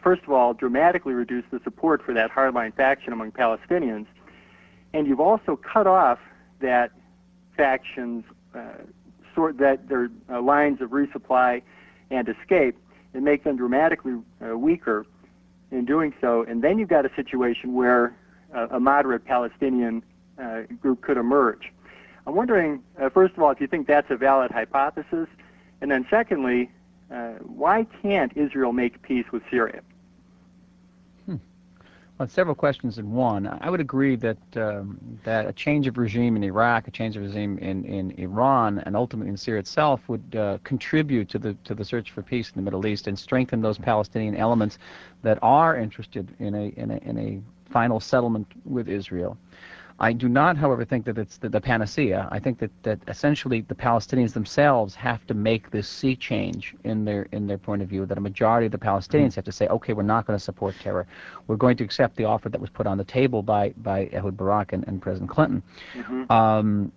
first of all, dramatically reduced the support for that hardline faction among Palestinians, and you've also cut off that faction's uh, sort that their uh, lines of resupply and escape, and make them dramatically uh, weaker in doing so. And then you've got a situation where uh, a moderate Palestinian uh, group could emerge. I'm wondering, first of all, if you think that's a valid hypothesis, and then secondly, uh, why can't Israel make peace with Syria? Hmm. Well, several questions in one. I would agree that um, that a change of regime in Iraq, a change of regime in, in Iran, and ultimately in Syria itself would uh, contribute to the to the search for peace in the Middle East and strengthen those Palestinian elements that are interested in a in a, in a final settlement with Israel. I do not, however, think that it's the, the, panacea. I think that, that essentially the Palestinians themselves have to make this sea change in their in their point of view. That a majority of the Palestinians mm-hmm. have to say, okay, we're not going to support terror. We're going to accept the offer that was put on the table by by Ehud Barak and, and President Clinton. Mm-hmm. Um,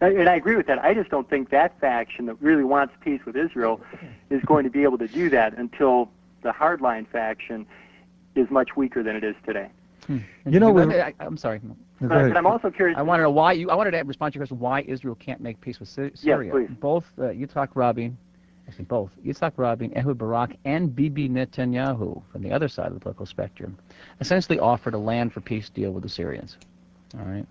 and I agree with that. I just don't think that faction that really wants peace with Israel is going to be able to do that until the hardline faction is much weaker than it is today. Hmm. You know, I, am sorry. But, I'm also curious. I want to know why you. I wanted to respond to your question. Why Israel can't make peace with Syria? Yes, please. Both uh, Yitzhak Rabin, actually both Yitzhak Rabin, Ehud Barak, and Bibi Netanyahu from the other side of the political spectrum, essentially offered a land for peace deal with the Syrians. All right.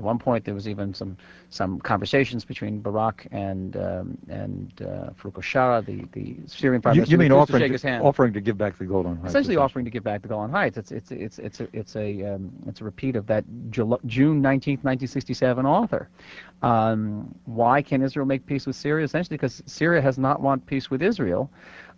At one point, there was even some some conversations between Barak and um, and uh, Farouk the, the Syrian prime minister. You, mean offering to, offering to give back the Golan Heights? Essentially, offering to give back the Golan Heights. It's it's it's it's a it's a um, it's a repeat of that June 19, 1967 author. Um, why can Israel make peace with Syria? Essentially, because Syria has not want peace with Israel.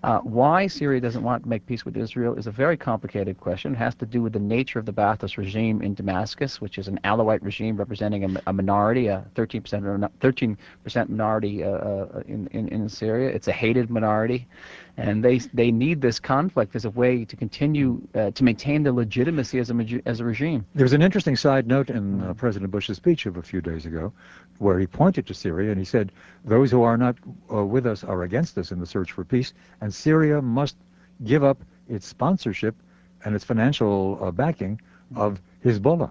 Uh, why Syria doesn't want to make peace with Israel is a very complicated question. It has to do with the nature of the Ba'athist regime in Damascus, which is an Alawite regime representing a, a minority, a 13% 13% minority uh, uh, in, in Syria. It's a hated minority and they they need this conflict as a way to continue uh, to maintain their legitimacy as a as a regime. There's an interesting side note in uh, President Bush's speech of a few days ago, where he pointed to Syria and he said, "Those who are not uh, with us are against us in the search for peace, and Syria must give up its sponsorship and its financial backing of Hezbollah."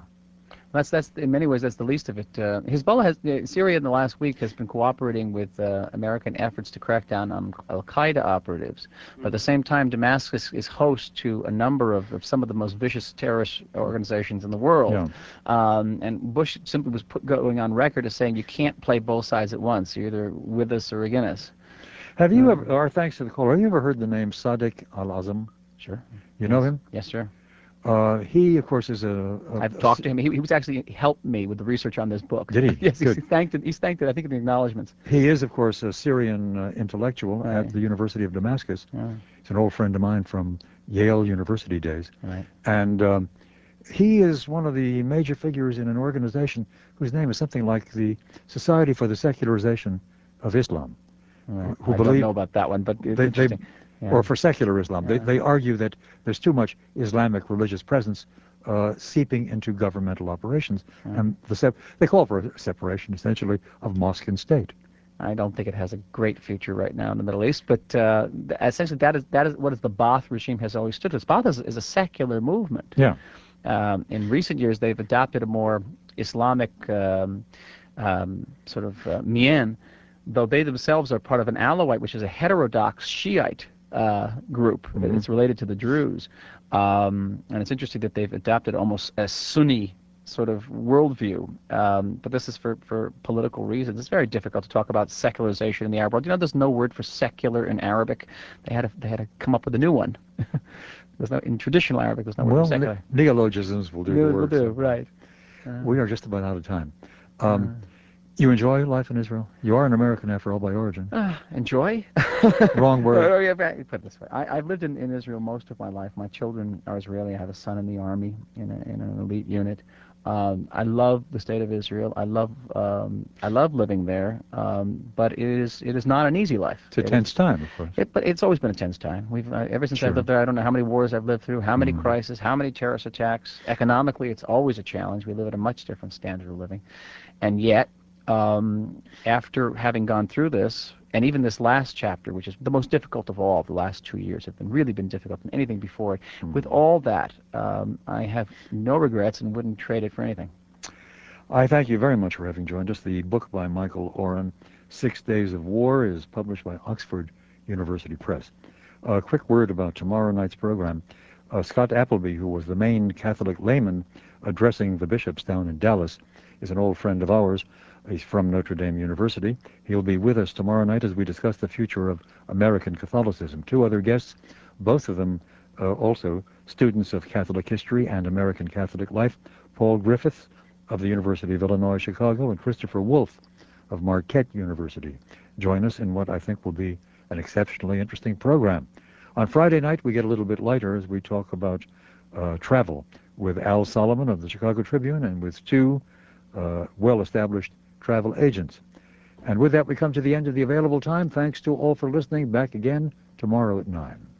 That's that's in many ways that's the least of it. Uh, Hezbollah has uh, Syria in the last week has been cooperating with uh, American efforts to crack down on Al Qaeda operatives. But at the same time, Damascus is host to a number of, of some of the most vicious terrorist organizations in the world. Yeah. Um, and Bush simply was put, going on record as saying you can't play both sides at once. You're either with us or against us. Have you ever, or thanks to the caller, have you ever heard the name Sadiq Al-Azm? Sure. You yes. know him? Yes, sir. Uh, he, of course, is a. a I've talked to him. He, he, was actually helped me with the research on this book. Did he? yes, Good. he's thanked it. He's thanked it. I think in the acknowledgments. He is, of course, a Syrian uh, intellectual right. at the University of Damascus. Right. He's an old friend of mine from Yale University days. Right. And um, he is one of the major figures in an organization whose name is something like the Society for the Secularization of Islam. Right. Who I believe, don't know about that one, but they, they. Or for secular Islam. They, they argue that there's too much Islamic religious presence uh, seeping into governmental operations, and the sep- they call for a separation essentially of mosque and state. I don't think it has a great future right now in the Middle East. But uh, essentially, that is that is what is the Ba'ath regime has always stood for. Ba'ath is, is a secular movement. Yeah. Um, in recent years, they've adopted a more Islamic um, um, sort of uh, mien, though they themselves are part of an Alawite, which is a heterodox Shiite uh, group. Mm-hmm. It's related to the Druze. Um, and it's interesting that they've adopted almost a Sunni sort of worldview. Um, but this is for, for political reasons. It's very difficult to talk about secularization in the Arab world. You know, there's no word for secular in Arabic. They had to, they had to come up with a new one. there's no in traditional Arabic. There's no well, word for secular. neologisms will do the work. Will do, right. Uh, we are just about out of time. Um, uh, you enjoy life in Israel? You are an American after all by origin. Uh, enjoy? Wrong word. oh, yeah, put it this way. I, have lived in, in Israel most of my life. My children are Israeli. I have a son in the army in, a, in an elite unit. Um, I love the state of Israel. I love um, I love living there, um, but it is it is not an easy life. It's a it tense is, time, of course. It, but it's always been a tense time. We've uh, ever since sure. I've lived there. I don't know how many wars I've lived through, how many mm. crises, how many terrorist attacks. Economically, it's always a challenge. We live at a much different standard of living, and yet um, after having gone through this, and even this last chapter, which is the most difficult of all, the last two years have been really been difficult than anything before. Mm. With all that, um, I have no regrets and wouldn't trade it for anything. I thank you very much for having joined us. The book by Michael Oren, Six Days of War, is published by Oxford University Press. A quick word about tomorrow night's program. Uh, Scott Appleby, who was the main Catholic layman addressing the bishops down in Dallas, is an old friend of ours. He's from Notre Dame University. He'll be with us tomorrow night as we discuss the future of American Catholicism. Two other guests, both of them uh, also students of Catholic history and American Catholic life. Paul Griffiths of the University of Illinois Chicago and Christopher Wolfe of Marquette University. Join us in what I think will be an exceptionally interesting program. On Friday night, we get a little bit lighter as we talk about uh, travel with Al Solomon of the Chicago Tribune and with two uh, well-established travel agents. And with that, we come to the end of the available time. Thanks to all for listening. Back again tomorrow at 9.